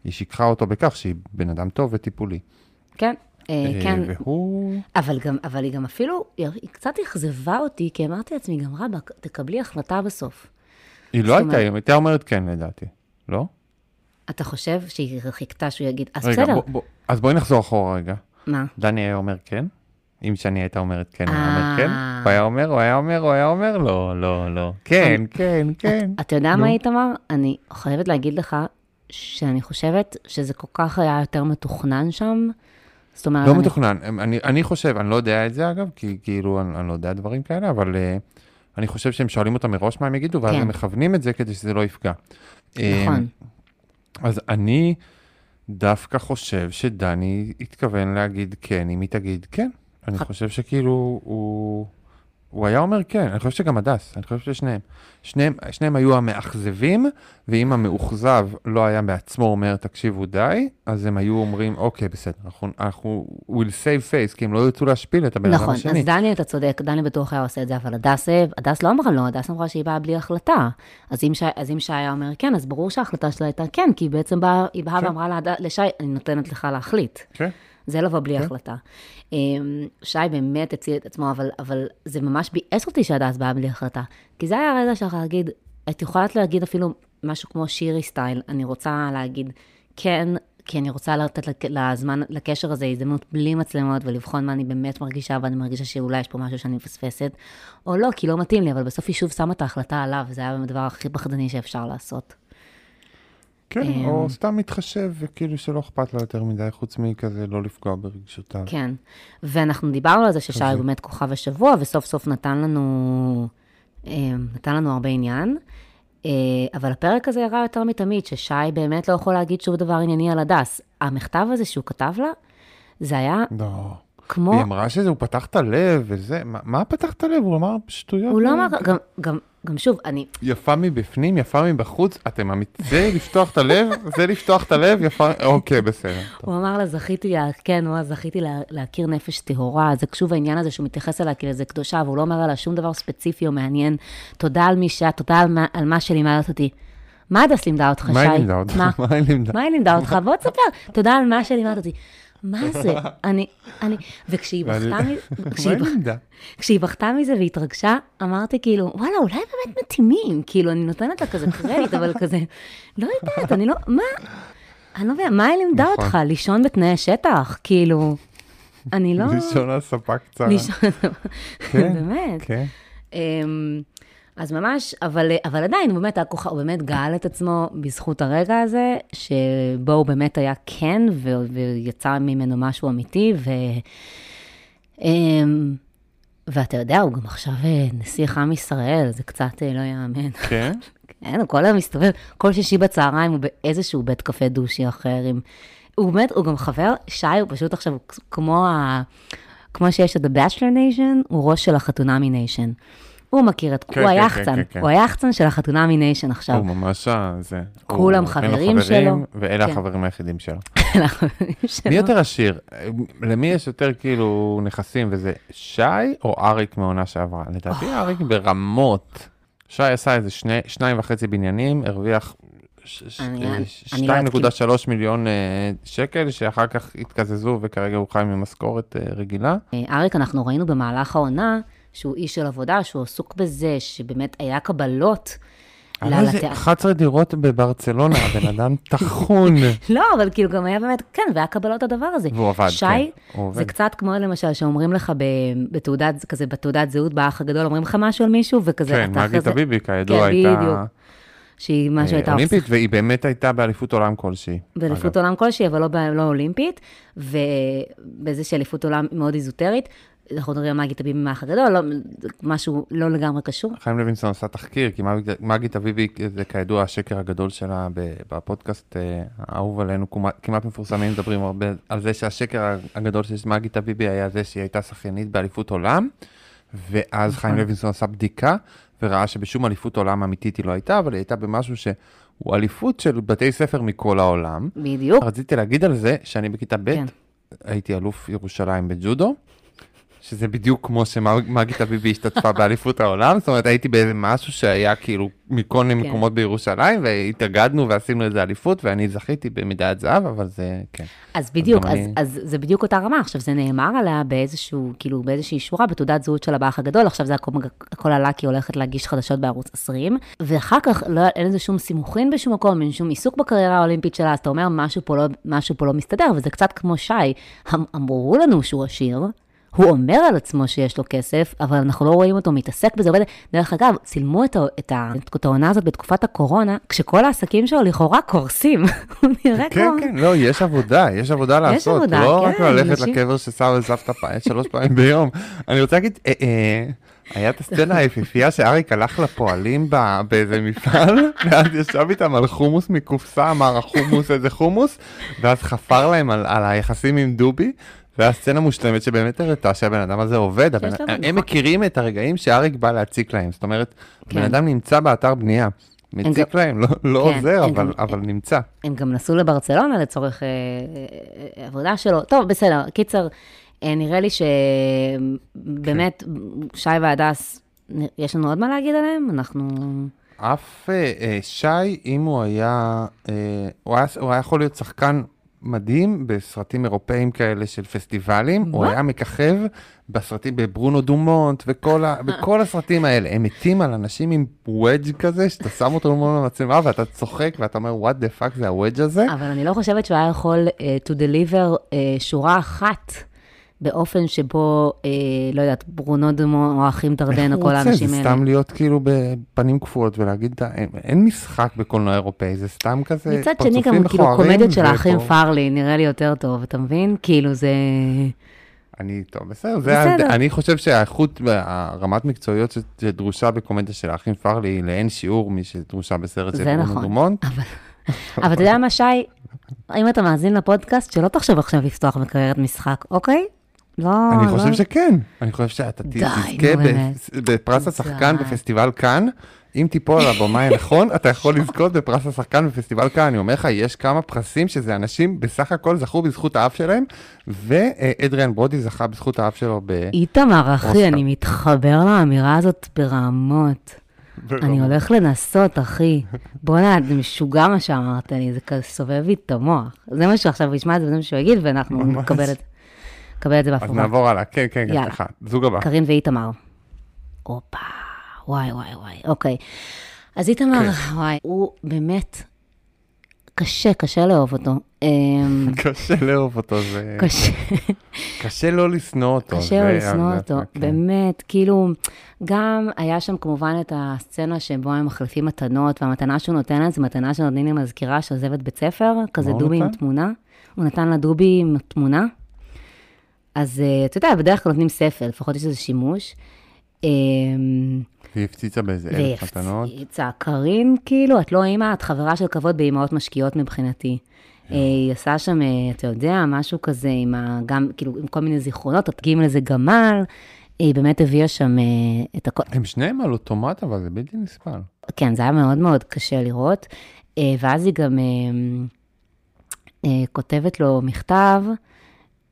היא שיקחה אותו בכך שהיא בן אדם טוב וטיפולי. כן, אה, אה, כן. והוא... אבל, גם, אבל היא גם אפילו, היא קצת אכזבה אותי, כי אמרתי לעצמי, גם רבאק, תקבלי החלטה בסוף. היא לא הייתה, היא הייתה אומרת כן לדעתי, לא? אתה חושב שהיא חיכתה שהוא יגיד, אז רגע, בסדר, בוא, בוא, אז בואי נחזור אחורה רגע. מה? דני היה אומר כן? אם שני הייתה אומרת כן, הוא היה אומר אה. כן? הוא היה אומר, הוא היה אומר, הוא היה אומר, לא, לא, לא. כן, כן, כן. אתה יודע. מה, איתמר? אני חייבת להגיד לך שאני חושבת שזה כל כך היה יותר מתוכנן שם. זאת אומרת, לא מתוכנן. אני, חושב, אני לא יודע את זה אגב, כי כאילו, אני, לא יודע דברים כאלה, אבל uh, אני חושב שהם שואלים אותם מראש מה הם יגידו, ואז כן. הם מכוונים את זה כדי שזה לא יפגע. נכון. אה, אז אני דווקא חושב שדני התכוון להגיד כן, אם היא תגיד כן. אני חושב שכאילו, הוא... הוא היה אומר כן, אני חושב שגם הדס, אני חושב ששניהם. שניהם, שניהם היו המאכזבים, ואם המאוכזב לא היה בעצמו אומר, תקשיבו די, אז הם היו אומרים, אוקיי, בסדר, אנחנו, אנחנו will save face, כי הם לא ירצו להשפיל את הבן אדם נכון, השני. אז דני, אתה צודק, דני בטוח היה עושה את זה, אבל הדס, הדס לא אמרה לא, הדס אמרה שהיא באה בלי החלטה. אז אם, שי, אז אם שי היה אומר כן, אז ברור שההחלטה שלה הייתה כן, כי היא בעצם באה, היא באה כן. ואמרה לשי, אני נותנת לך להחליט. כן. זה לבוא בלי כן. החלטה. אמ, שי באמת הציל את עצמו, אבל, אבל זה ממש ביאס אותי שהדס באה בלי החלטה. כי זה היה הרגע שלך להגיד, את יכולה להגיד אפילו משהו כמו שירי style, אני רוצה להגיד כן, כי אני רוצה לתת לזמן, לקשר הזה הזדמנות בלי מצלמות ולבחון מה אני באמת מרגישה, ואני מרגישה שאולי יש פה משהו שאני מפספסת, או לא, כי לא מתאים לי, אבל בסוף היא שוב שמה את ההחלטה עליו, זה היה הדבר הכי פחדני שאפשר לעשות. כן, אמ, או סתם מתחשב, וכאילו שלא אכפת לו יותר מדי, חוץ מכזה לא לפגוע ברגשותיו. כן, ואנחנו דיברנו על זה ששי. הוא באמת כוכב השבוע, וסוף סוף נתן לנו, אה, נתן לנו הרבה עניין. אה, אבל הפרק הזה הראה יותר מתמיד, ששי באמת לא יכול להגיד שום דבר ענייני על הדס. המכתב הזה שהוא כתב לה, זה היה לא. כמו... היא אמרה שזה, הוא פתח את הלב וזה, מה, מה פתח את הלב? הוא אמר שטויות. הוא לא אה, אמר, גם, גם, גם שוב, אני, יפה מבפנים, יפה מבחוץ, אתם אמיתי, זה לפתוח את הלב, זה לפתוח את הלב, יפה, אוקיי, בסדר. הוא אמר לה, זכיתי, לה, כן, הוא אמר, זכיתי לה, להכיר נפש טהורה, זה שוב העניין הזה שהוא מתייחס אליה כאילו זה קדושה, והוא לא אומר עליה שום דבר ספציפי או מעניין. תודה על מי שאת, תודה על מה, על מה שלימדת אותי. מה הדס לימדה אותך, שי? מה היא לימדה אותך? מה היא לימדה אותך? בוא תספר. תודה על מה שלימדת אותי. מה זה? אני, אני, וכשהיא בכתה, מ- מה כשהיא בכתה מזה והתרגשה, אמרתי כאילו, וואלה, אולי באמת מתאימים. כאילו, אני נותנת לה כזה קרדיט, אבל כזה, לא יודעת, אני לא, מה? אני לא מבינה, מה היא לימדה נכון. אותך? לישון בתנאי שטח? כאילו, אני לא... לישון על ספה קצרה. לישון, כן, באמת. כן. אז ממש, אבל, אבל עדיין, הוא באמת, היה כוכב, הוא באמת גאל את עצמו בזכות הרגע הזה, שבו הוא באמת היה כן, ו, ויצא ממנו משהו אמיתי, ו... אמ, ואתה יודע, הוא גם עכשיו אה, נסיך עם ישראל, זה קצת אה, לא יאמן. כן? כן, הוא כל היום מסתובב, כל שישי בצהריים הוא באיזשהו בית קפה דושי אחר. עם... הוא באמת, הוא גם חבר, שי הוא פשוט עכשיו כמו, ה... כמו שיש את ה-Bachelor Nation, הוא ראש של החתונמי Nation. הוא מכיר את, כן, הוא כן, היחצן, כן, כן, הוא היחצן של החתונמי Nation עכשיו. הוא ממש זה. כולם חברים שלו. ואלה כן. החברים היחידים שלו. שלו. מי יותר עשיר? למי יש יותר כאילו נכסים וזה? שי או אריק מעונה שעברה? לדעתי אריק ברמות שי עשה איזה שני, שניים וחצי בניינים, הרוויח ש- ש- אני- אה, אני לא 2.3 מיליון אה, שקל, שאחר כך התקזזו וכרגע הוא חי ממשכורת אה, רגילה. אה, אריק, אנחנו ראינו במהלך העונה שהוא איש של עבודה, שהוא עסוק בזה, שבאמת היה קבלות. היה איזה לתיאטר. 11 דירות בברצלונה, הבן אדם טחון. לא, אבל כאילו גם היה באמת, כן, והיה קבלות הדבר הזה. והוא עבד, שי, כן, הוא זה עובד. קצת כמו למשל, שאומרים לך בתעודת, כזה בתעודת זהות באח הגדול, אומרים לך משהו על מישהו, וכזה, כן, אתה אחרי מגית זה, אביבי, כידוע, כן, הייתה בדיוק. שהיא משהו אה, הייתה אולימפית, והיא באמת הייתה באליפות עולם כלשהי. באליפות. עולם כלשהי, אבל לא, לא אולימפית, ובאיזושהי אליפות עולם מאוד איזוטרית. אנחנו מדברים על מגי טביבי מהאח הגדול, לא, משהו לא לגמרי קשור. חיים לוינסון עשה תחקיר, כי מג- מגית אביבי זה כידוע השקר הגדול שלה בפודקאסט אה, האהוב עלינו, כמעט- מפורסמים, מדברים הרבה על זה שהשקר הגדול של מגית אביבי היה זה שהיא הייתה שחיינית באליפות עולם, ואז חיים לוינסון עשה בדיקה, וראה שבשום אליפות עולם אמיתית היא לא הייתה, אבל היא הייתה במשהו שהוא אליפות של בתי ספר מכל העולם. בדיוק. רציתי להגיד על זה שאני בכיתה ב' כן. הייתי אלוף ירושלים בג'ודו, שזה בדיוק כמו שמגית אביבי השתתפה באליפות העולם, זאת אומרת הייתי באיזה משהו שהיה כאילו מכל מיני כן. מקומות בירושלים, והתאגדנו ועשינו איזה אליפות, ואני זכיתי במדליית זהב, אבל זה, כן. אז בדיוק, אז, אני- אז זה בדיוק אותה רמה. עכשיו, זה נאמר עליה באיזשהו, כאילו, באיזושהי שורה בתעודת זהות של הבאח הגדול, עכשיו זה הכל, הכל עלה כי היא הולכת להגיש חדשות בערוץ 20, ואחר כך לא, אין לזה שום סימוכין בשום מקום, אין שום עיסוק בקריירה האולימפית שלה, אז אתה אומר, משהו פה לא, משהו פה לא מסתדר, וזה קצת כמו שי, אמ- אמרו לנו שהוא עשיר. הוא אומר על עצמו שיש לו כסף, אבל אנחנו לא רואים אותו מתעסק בזה. דרך אגב, צילמו את, את, את העונה הזאת בתקופת הקורונה, כשכל העסקים שלו לכאורה קורסים. הוא נראה כן, כמו... כן, לא, יש עבודה, יש עבודה לעשות, עבודה, לא רק כן, ללכת אנשים- לקבר של סבא וסבתא פעם, שלוש פעמים ביום. אני רוצה להגיד, אה, אה, היה את הסצנה היפיפייה שאריק הלך לפועלים ב- באיזה מפעל, ואז ישב איתם על חומוס מקופסה, אמר החומוס איזה חומוס, ואז חפר להם על, על היחסים עם דובי. והיה סצנה מושלמת שבאמת הראתה שהבן אדם הזה עובד, לו הם מנוחה. מכירים את הרגעים שאריק בא להציק להם, זאת אומרת, כן. הבן אדם נמצא באתר בנייה, מציק גם- להם, לא, לא כן, עוזר, אבל, גם- אבל נמצא. הם גם נסעו לברצלונה לצורך אה, אה, עבודה שלו. טוב, בסדר. קיצר, אה, נראה לי שבאמת, שי והדס, יש לנו עוד מה להגיד עליהם? אנחנו... אף אה, אה, שי, אם הוא היה, אה, הוא היה, הוא היה יכול להיות שחקן מדהים בסרטים אירופאים כאלה של פסטיבלים, הוא מה? היה מככב בסרטים בברונו דומונט וכל ה, בכל הסרטים האלה, הם מתים על אנשים עם וודג' כזה, שאתה שם אותו מול המצלמה ואתה צוחק ואתה אומר, what the fuck זה הוודג' הזה? אבל אני לא חושבת שהוא היה יכול uh, to deliver uh, שורה אחת באופן שבו, uh, לא יודעת, ברונו דומו או האחים דרדן או כל האנשים זה האלה. סתם להיות כאילו בפנים קפואות ולהגיד, אין, אין משחק בקולנוע אירופאי, זה סתם כזה מצד שני, פרצופים גם כאילו מכוערים קומדיות של האחים פארלי, נראה לי יותר טוב, אתה מבין? כאילו זה... אני, טוב, בסדר, זה, בסדר. אני חושב שהאיכות, הרמת מקצועיות שדרושה בקומדיה של האחים פרלי היא לאין שיעור משדרושה בסרט של זה ברונו נכון. דומונט. אבל אתה יודע מה, שי? אם אתה מאזין לפודקאסט, שלא תחשוב עכשיו לפתוח בקריירת משחק, אוקיי? לא, אני לא. חושב שכן, אני חושב שאתה די, תזכה ב-. בפרס השחקן די. בפסטיבל כאן. אם תיפול על הבמאי הנכון, אתה יכול לזכות בפרס השחקן בפסטיבל כאן. אני אומר לך, יש כמה פרסים שזה אנשים בסך הכל זכו בזכות האף שלהם, ואדריאן ברודי זכה בזכות האף שלו ב... איתמר, אחי. אני מתחבר לאמירה הזאת ברמות. אני הולך לנסות, אחי. בוא'נה, זה משוגע מה שאמרת לי, זה כזה סובב לי את המוח. זה מה שעכשיו ישמע את זה, וזה מה שהוא יגיד, ואנחנו. נקבל את נקבל את זה אז בהפוכה. נעבור הלאה, כן, כן, כן, יאללה. סליחה, זוג הבא. קארין ואיתמר. הופה, וואי, וואי, וואי, אוקיי. אז איתמר, כן. וואי, הוא באמת קשה, קשה לאהוב אותו. אמ, קשה לאהוב אותו, זה... קשה. קשה לא לשנוא אותו. קשה זה- לשנוא אותו, כן. באמת, כאילו, גם היה שם כמובן את הסצנה שבו הם מחליפים מתנות, והמתנה שהוא נותן לה זה מתנה שנותנים למזכירה שעוזבת בית ספר, כזה דובי עם? תמונה. הוא נתן לה דובי עם תמונה. אז אה, אתה יודע, בדרך כלל נותנים ספל, לפחות יש איזה שימוש. אמ, והיא הפציצה באיזה אלף מתנות. והפציצה. קארין, כאילו, את לא אימא, את חברה של כבוד באימהות משקיעות מבחינתי. היא עשה שם, אה, אתה יודע, משהו כזה עם ה... גם, כאילו, עם כל מיני זיכרונות, תדגים לזה גמל. היא באמת הביאה שם אה, את הכל. הם שניהם על אוטומט, אבל זה בלתי נסבל. כן, זה היה מאוד מאוד קשה לראות. ואז היא גם כותבת לו מכתב,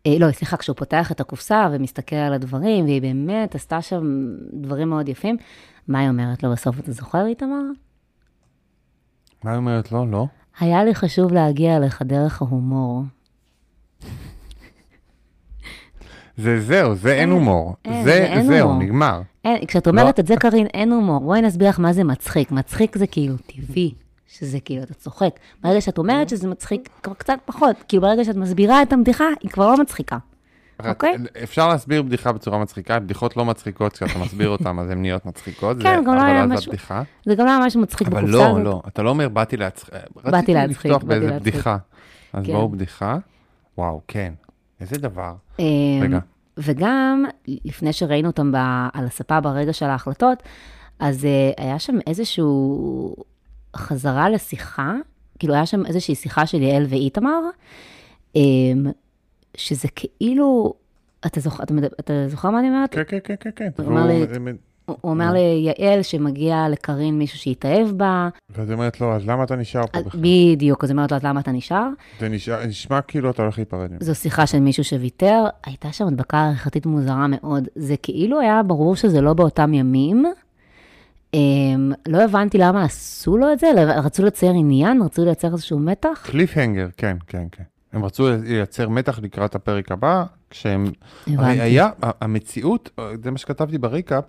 לא, סליחה, כשהוא פותח את הקופסה ומסתכל על הדברים, והיא באמת עשתה שם דברים מאוד יפים. מה היא אומרת לו בסוף, אתה זוכר, איתמר? מה היא אומרת לו? לא. היה לי חשוב להגיע אליך דרך ההומור. זה זהו, זה אין הומור. זה זהו. נגמר. כשאת אומרת את זה, קארין, אין הומור. בואי נסביר לך מה זה מצחיק. מצחיק זה כאילו טבעי, שזה כאילו, אתה צוחק. ברגע שאת אומרת שזה מצחיק, כבר קצת פחות. כאילו, ברגע שאת מסבירה את הבדיחה, היא כבר לא מצחיקה. אוקיי? אפשר להסביר בדיחה בצורה מצחיקה, בדיחות לא מצחיקות, כשאתה מסביר אותן אז הן נהיות מצחיקות. כן, זה- גם לא אבל היה משהו- הבדיחה. זה גם לא היה משהו מצחיק אבל בקופסה לא, הזאת. לא, אתה לא אומר באתי להצחיק. באתי רציתי להצחיק, לפתוח באתי באיזה. בדיחה. אז כן. בואו בדיחה. וואו, כן. איזה דבר. אמ, רגע. וגם, לפני שראינו אותם ב, על הספה ברגע של ההחלטות, אז uh, היה שם איזשהו חזרה לשיחה, כאילו היה שם איזושהי שיחה של יעל ואיתמר, um, שזה כאילו, אתה זוכר, אתה, אתה זוכר מה אני אומרת? כן, כן, כן, כן, כן. הוא אמר לי- הוא אומר ליעל שמגיע לקארין מישהו שהתאהב בה, ואז היא אומרת לו, אז למה אתה נשאר פה בכלל? בדיוק, אז היא אומרת לו, אז למה אתה נשאר? זה נשמע- נשמע כאילו אתה הולך להיפרד. זו שיחה של מישהו שוויתר, הייתה שם הדבקה עריכתית מוזרה מאוד. זה כאילו היה ברור שזה לא באותם ימים. Um, לא הבנתי למה עשו לו את זה, רצו לצייר עניין, רצו לייצר איזשהו מתח. קליפהנגר, כן, כן, כן. הם רצו לייצר מתח לקראת הפרק הבא, כשהם... הבנתי. היה, המציאות, זה מה שכתבתי בריקאפ,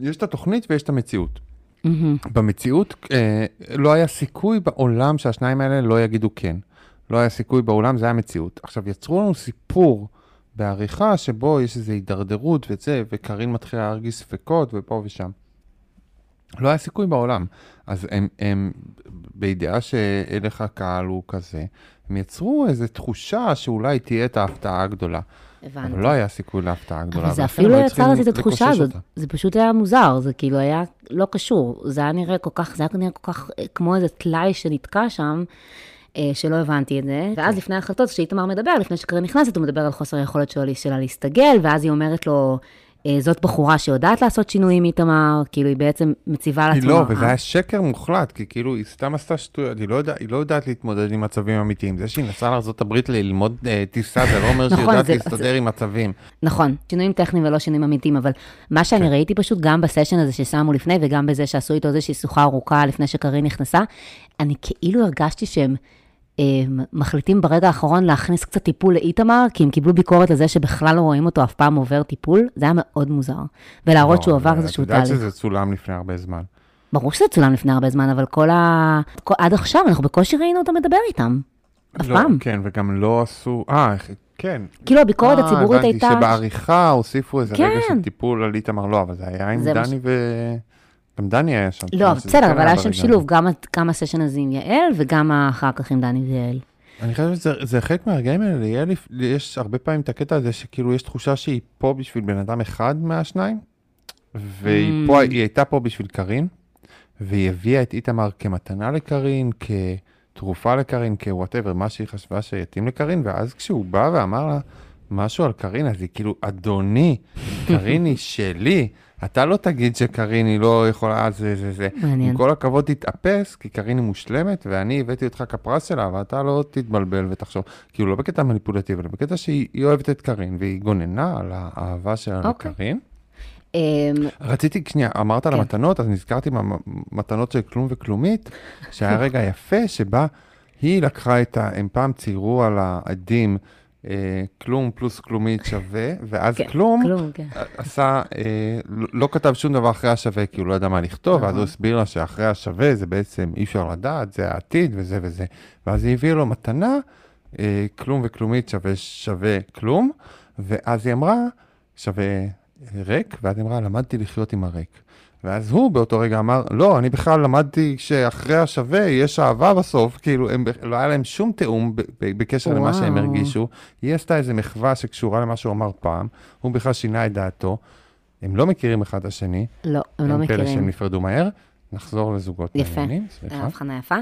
יש את התוכנית ויש את המציאות. מהמם. במציאות אה, לא היה סיכוי בעולם שהשניים האלה לא יגידו כן. לא היה סיכוי בעולם, זה היה מציאות. עכשיו, יצרו לנו סיפור בעריכה שבו יש איזו הידרדרות וזה, וקארין מתחילה להרגיש ספקות ופה ושם. לא היה סיכוי בעולם. אז הם, הם בידיעה שהלך הקהל הוא כזה, הם יצרו איזו תחושה שאולי תהיה את ההפתעה הגדולה. הבנתי. אבל לא היה סיכוי להפתעה הגדולה. אבל זה אפילו לא יצר לזה את התחושה הזאת. זה פשוט היה מוזר, זה כאילו היה לא קשור, זה היה נראה כל כך, זה היה נראה כל כך אה, כמו איזה טלאי שנתקע שם, אה, שלא הבנתי את זה. ואז לפני ההחלטות, כשאיתמר מדבר, לפני שקרן נכנסת, הוא מדבר על חוסר היכולת שלה להסתגל, ואז היא אומרת לו, זאת בחורה שיודעת לעשות שינויים, איתמר, כאילו היא בעצם מציבה היא לעצמה. לא, וזה אה, היה שקר מוחלט, כי כאילו היא סתם עשתה שטויות, היא לא, יודע, היא לא יודעת להתמודד עם מצבים אמיתיים. זה שהיא נסעה לארה"ב ללמוד אה, טיסה, זה לא אומר שהיא נכון, יודעת להסתדר עם מצבים. נכון, שינויים טכניים ולא שינויים אמיתיים, אבל מה שאני כן. ראיתי פשוט, גם בסשן הזה ששמו לפני, וגם בזה שעשו איתו איזושהי שיחה ארוכה לפני שקארין נכנסה, אני כאילו הרגשתי שהם אה, מחליטים ברגע האחרון להכניס קצת טיפול לאיתמר, כי הם קיבלו ביקורת על זה שבכלל לא רואים אותו אף פעם עובר טיפול, זה היה מאוד מוזר. ולהראות לא, שהוא עבר איזשהו את יודעת תהליך. שזה צולם לפני הרבה זמן. ברור שזה צולם לפני הרבה זמן, אבל כל ה... כל... עד עכשיו אנחנו בקושי ראינו אותו מדבר איתם. אף לא, פעם. כן, וגם לא עשו, אה, כן. כאילו הביקורת אה, הציבורית הייתה... הבנתי שבעריכה הוסיפו איזה רגע כן. של טיפול על איתמר, לא, אבל זה היה עם דני ו... גם דני היה שם. לא, בסדר, כן אבל היה שם שילוב, גם, הסשן הזה עם יעל, וגם אחר כך עם דני ויעל. אני חושב שזה זה חלק מהרגעים האלה, ליעל יש הרבה פעמים את הקטע הזה שכאילו יש תחושה שהיא פה בשביל בן אדם אחד מהשניים, והיא Mm. פה, הייתה פה בשביל קארין, והיא הביאה את איתמר כמתנה לקארין, כתרופה לקארין, כ whatever, מה שהיא חשבה שיתאים לקארין, ואז כשהוא בא ואמר לה משהו על קארין, אז היא כאילו, אדוני, קארין היא שלי. אתה לא תגיד שקארין היא לא יכולה, זה, זה, זה. מעניין. עם כל הכבוד תתאפס, כי קארין היא מושלמת, ואני הבאתי אותך כפרס שלה, ואתה לא תתבלבל ותחשוב. כאילו, לא בקטע מניפולטיבי, אלא בקטע שהיא היא אוהבת את קארין, והיא גוננה על האהבה שלה אוקיי. לקארין. אמ, רציתי, שנייה, אמרת על כן. המתנות, אז נזכרתי במתנות של כלום וכלומית, שהיה רגע יפה שבה היא לקחה את ה... הם פעם ציירו על העדים כלום פלוס כלומית שווה, ואז כן, כלום כלום, כן. עשה, אה, לא- לא כתב שום דבר אחרי השווה, כי הוא לא ידע מה לכתוב, ואז הוא הסביר לה שאחרי השווה זה בעצם אי אפשר לדעת, זה העתיד וזה וזה. ואז היא הביאה לו מתנה, אה, כלום וכלומית שווה שווה כלום, ואז היא אמרה, שווה ריק, ואז היא אמרה, למדתי לחיות עם הריק. ואז הוא באותו רגע אמר, לא, אני בכלל למדתי שאחרי השווה יש אהבה בסוף, כאילו, הם, לא היה להם שום תיאום בקשר למה שהם וואו. הרגישו. היא עשתה איזו מחווה שקשורה למה שהוא אמר פעם, הוא בכלל שינה את דעתו. הם לא מכירים אחד את השני, לא, הם לא אין פלא שהם מכירים. נפרדו מהר. נחזור לזוגות יפה, מעניינים, סליחה. הבחנה יפה.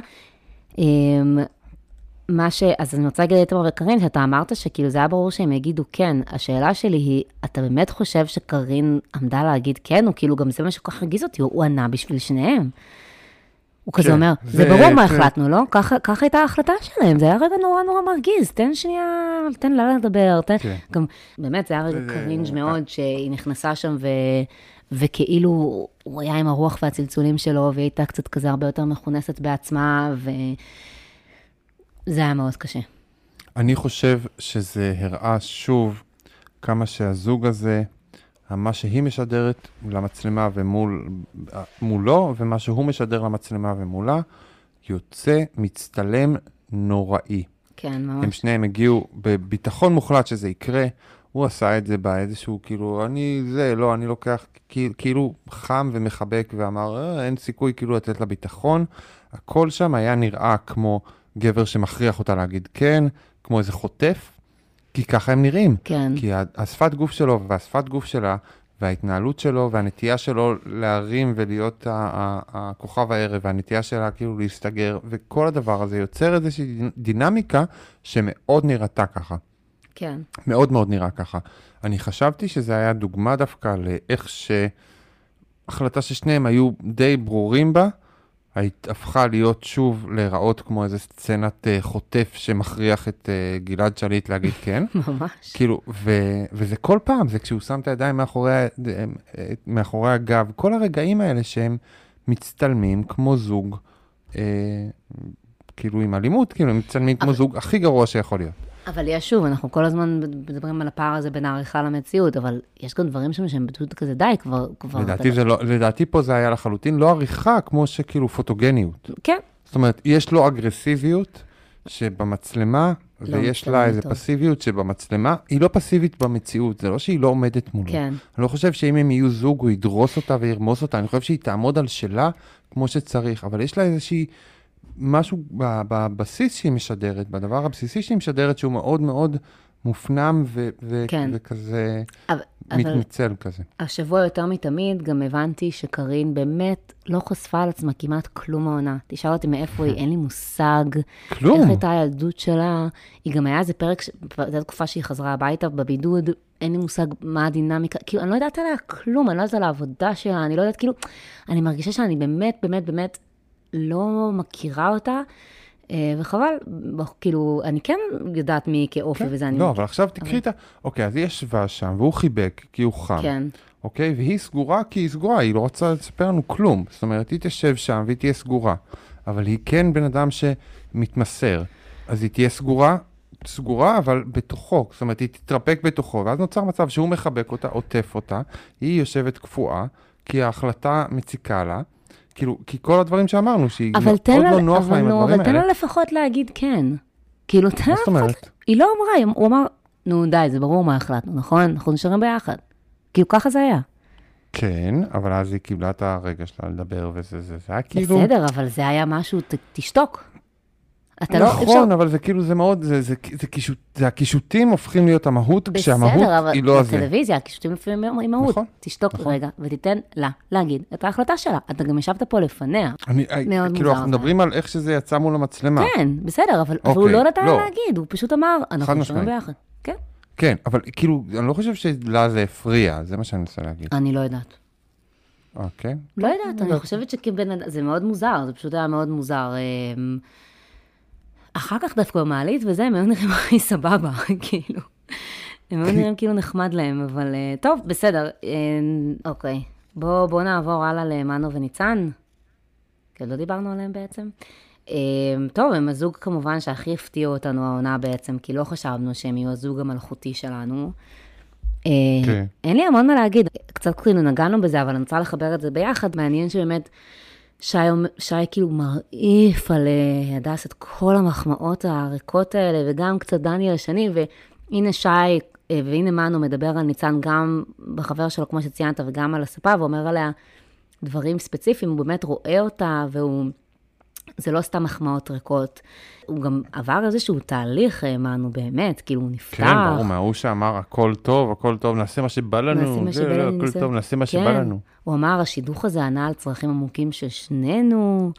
מה ש... אז אני רוצה להגיד לאיתמר וקארין, שאתה אמרת שכאילו זה היה ברור שהם יגידו כן. השאלה שלי היא, אתה באמת חושב שקארין עמדה להגיד כן, או כאילו גם זה מה שכל כך הרגיז אותי, הוא ענה בשביל שניהם. הוא כזה כן, אומר, זה ברור מה כן. החלטנו, לא? ככה הייתה ההחלטה שלהם, זה היה רגע נורא נורא מרגיז, תן שנייה, תן לה לדבר, תן... כן. גם, באמת, זה היה רגע קרינג' מאוד, שהיא נכנסה שם ו... וכאילו, הוא היה עם הרוח והצלצולים שלו, והיא הייתה קצת כזה הרבה יותר מכונסת בעצמה, וזה היה מאוד קשה. אני חושב שזה הראה שוב כמה שהזוג הזה, מה שהיא משדרת למצלמה ומולו, ומה שהוא משדר למצלמה ומולה, יוצא מצטלם נוראי. כן, ממש. הם שניהם הגיעו בביטחון מוחלט שזה יקרה. הוא עשה את זה באיזשהו, כאילו, אני זה, לא, אני לוקח, כאילו חם ומחבק ואמר, אה, אין סיכוי כאילו לתת לה ביטחון. הכל שם היה נראה כמו גבר שמכריח אותה להגיד כן, כמו איזה חוטף, כי ככה הם נראים. כן. כי השפת גוף שלו והשפת גוף שלה, וההתנהלות שלו והנטייה שלו להרים ולהיות הכוכב הערב, והנטייה שלה כאילו להסתגר, וכל הדבר הזה יוצר איזושהי דינמיקה שמאוד נראתה ככה. כן. מאוד מאוד נראה ככה. אני חשבתי שזה היה דוגמה דווקא לאיך שהחלטה ששניהם היו די ברורים בה, הפכה להיות שוב להיראות כמו איזה סצנת uh, חוטף שמכריח את uh, גלעד שליט להגיד כן. ממש. כאילו, ו, וזה כל פעם, זה כשהוא שם את הידיים מאחורי, מאחורי הגב, כל הרגעים האלה שהם מצטלמים כמו זוג, uh, כאילו עם אלימות, כאילו הם מצטלמים. כמו זוג הכי גרוע שיכול להיות. אבל יש שוב, אנחנו כל הזמן מדברים על הפער הזה בין העריכה למציאות, אבל יש גם דברים שם שהם פשוט כזה די, כבר... כבר לדעתי, זה לא, לדעתי פה זה היה לחלוטין לא עריכה, כמו שכאילו פוטוגניות. כן. זאת אומרת, יש לו אגרסיביות שבמצלמה, לא ויש לה איזה טוב. פסיביות שבמצלמה, היא לא פסיבית במציאות, זה לא שהיא לא עומדת מולו. כן. אני לא חושב שאם הם יהיו זוג, הוא ידרוס אותה וירמוס אותה, אני חושב שהיא תעמוד על שלה כמו שצריך, אבל יש לה איזושהי... משהו בבסיס שהיא משדרת, בדבר הבסיסי שהיא משדרת, שהוא מאוד מאוד מופנם ו- ו- כן. וכזה אבל, מתנצל אבל כזה. השבוע יותר מתמיד גם הבנתי שקרין באמת לא חשפה על עצמה כמעט כלום העונה. תשאל אותי מאיפה היא, אין לי מושג. כלום. איך הייתה הילדות שלה. היא גם היה איזה פרק, זו תקופה שהיא חזרה הביתה בבידוד, אין לי מושג מה הדינמיקה, כאילו, אני לא יודעת עליה כלום, אני לא יודעת על העבודה שלה, אני לא יודעת, כאילו, אני מרגישה שאני באמת, באמת, באמת לא מכירה אותה, אה, וחבל, כאילו, אני כן יודעת מי כאופי כן, וזה אני... לא, אבל עכשיו תקחי את ה... אוקיי, אז היא ישבה שם, והוא חיבק, כי הוא חם. כן. אוקיי? והיא סגורה כי היא סגורה, היא לא רוצה לספר לנו כלום. זאת אומרת, היא תשב שם והיא תהיה סגורה. אבל היא כן בן אדם שמתמסר. אז היא תהיה סגורה, סגורה, אבל בתוכו. זאת אומרת, היא תתרפק בתוכו, ואז נוצר מצב שהוא מחבק אותה, עוטף אותה, היא יושבת קפואה, כי ההחלטה מציקה לה. כאילו, כי כל הדברים שאמרנו, שהיא מאוד לא נוח לה עם הדברים האלה. אבל תן לה לפחות להגיד כן. כאילו, תן לה לפחות... היא לא אמרה, הוא אמר, נו די, זה ברור מה החלטנו, נכון? אנחנו נשארים ביחד. כאילו, ככה זה היה. כן, אבל אז היא קיבלה את הרגע שלה לדבר, וזה, זה, זה היה כאילו... בסדר, אבל זה היה משהו, ת, תשתוק. אתה נכון, לא... נכון, אבל זה כאילו, זה מאוד, זה, זה, זה, קישוט, זה הקישוטים הופכים להיות המהות, בסדר, כשהמהות היא לא הזה. בסדר, אבל בטלוויזיה, הקישוטים לפעמים הם מהות. נכון. תשתוק נכון. רגע ותיתן לה להגיד את ההחלטה שלה. אתה גם ישבת פה לפניה. אני, מאוד כאילו, אנחנו מדברים על איך שזה יצא מול המצלמה. כן, בסדר, אבל אוקיי, הוא לא נתן לא. להגיד, הוא פשוט אמר, אנחנו נשארים ביחד. כן. כן, אבל כאילו, אני לא חושב שלה זה הפריע, זה מה שאני מנסה להגיד. אני לא יודעת. אוקיי. לא יודעת, אני חושבת שכבן אדם, זה מאוד מוזר, זה פשוט היה מאוד מוזר. אחר כך דווקא במעלית וזה, הם היו נראים הכי סבבה, כאילו. הם היו נראים כאילו נחמד להם, אבל אה, טוב, בסדר, אה, אוקיי. בואו בוא נעבור הלאה למנו וניצן. כי לא דיברנו עליהם בעצם. אה, טוב, הם הזוג כמובן שהכי הפתיעו אותנו העונה בעצם, כי לא חשבנו שהם יהיו הזוג המלכותי שלנו. כן. אין לי המון מה להגיד, קצת כאילו נגענו בזה, אבל אני רוצה לחבר את זה ביחד. מעניין שבאמת שי, שי כאילו מרעיף על אה, הדס את כל המחמאות הריקות האלה, וגם קצת דניאל השני, והנה שי, אה, והנה מנו מדבר על ניצן גם בחבר שלו, כמו שציינת, וגם על הספה, ואומר עליה דברים ספציפיים, הוא באמת רואה אותה, והוא... זה לא סתם מחמאות ריקות. הוא גם עבר איזשהו תהליך, האמנו באמת, כאילו הוא נפתח. כן, ברור, מההוא שאמר הכל טוב, הכל טוב, נעשה מה שבא לנו, נעשה מה שבא לנו, הכל טוב, נעשה מה שבא כן. לנו. הוא אמר, השידוך הזה ענה על צרכים עמוקים של שנינו.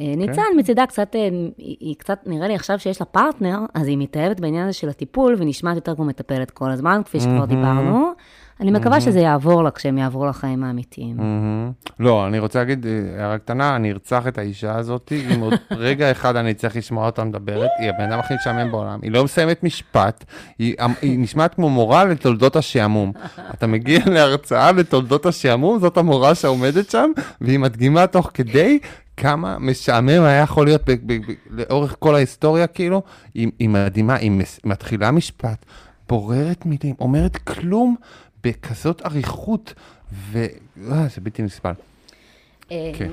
אה, כן. ניצן מצידה קצת, אה, היא קצת, נראה לי עכשיו שיש לה פרטנר, אז היא מתאהבת בעניין הזה של הטיפול, ונשמעת יותר כמו מטפלת כל הזמן, כפי שכבר דיברנו. אני מקווה שזה יעבור לה כשהם יעברו לחיים האמיתיים. מהמם. לא, אני רוצה להגיד, אה, הערה קטנה, אני ארצח את האישה הזאת, אם עוד רגע אחד אני צריך לשמוע אותה מדברת, היא הבן אדם הכי משעמם בעולם. היא לא מסיימת משפט, היא, היא נשמעת כמו מורה לתולדות השעמום. אתה מגיע להרצאה לתולדות השעמום, זאת המורה שעומדת שם, והיא מדגימה תוך כדי כמה משעמם היה יכול להיות ב- ב- ב- לאורך כל ההיסטוריה, כאילו, היא, היא מדהימה, היא מס- מתחילה משפט, בוררת מילים, אומרת כלום בכזאת אריכות, ו... אה, זה בלתי נסבל. אה, כן.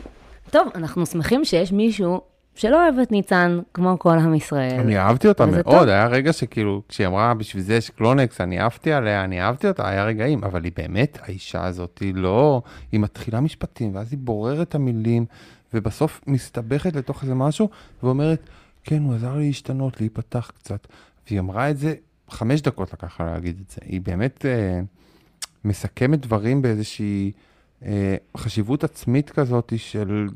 טוב, אנחנו שמחים שיש מישהו שלא אוהב את ניצן כמו כל עם ישראל. אני אהבתי אותה וזה מאוד, טוב. היה רגע שכאילו, כשהיא אמרה בשביל זה יש קלונקס, אני אהבתי עליה, אני אהבתי אותה, היה רגעים, אבל היא באמת, האישה הזאת, היא לא, היא מתחילה משפטים, ואז היא בוררת את המילים, ובסוף מסתבכת לתוך איזה משהו, ואומרת, כן, הוא עזר לי להשתנות, להיפתח קצת. והיא אמרה את זה, חמש דקות לקח לה להגיד את זה. היא באמת אה, מסכמת דברים באיזושהי אה, חשיבות עצמית כזאת של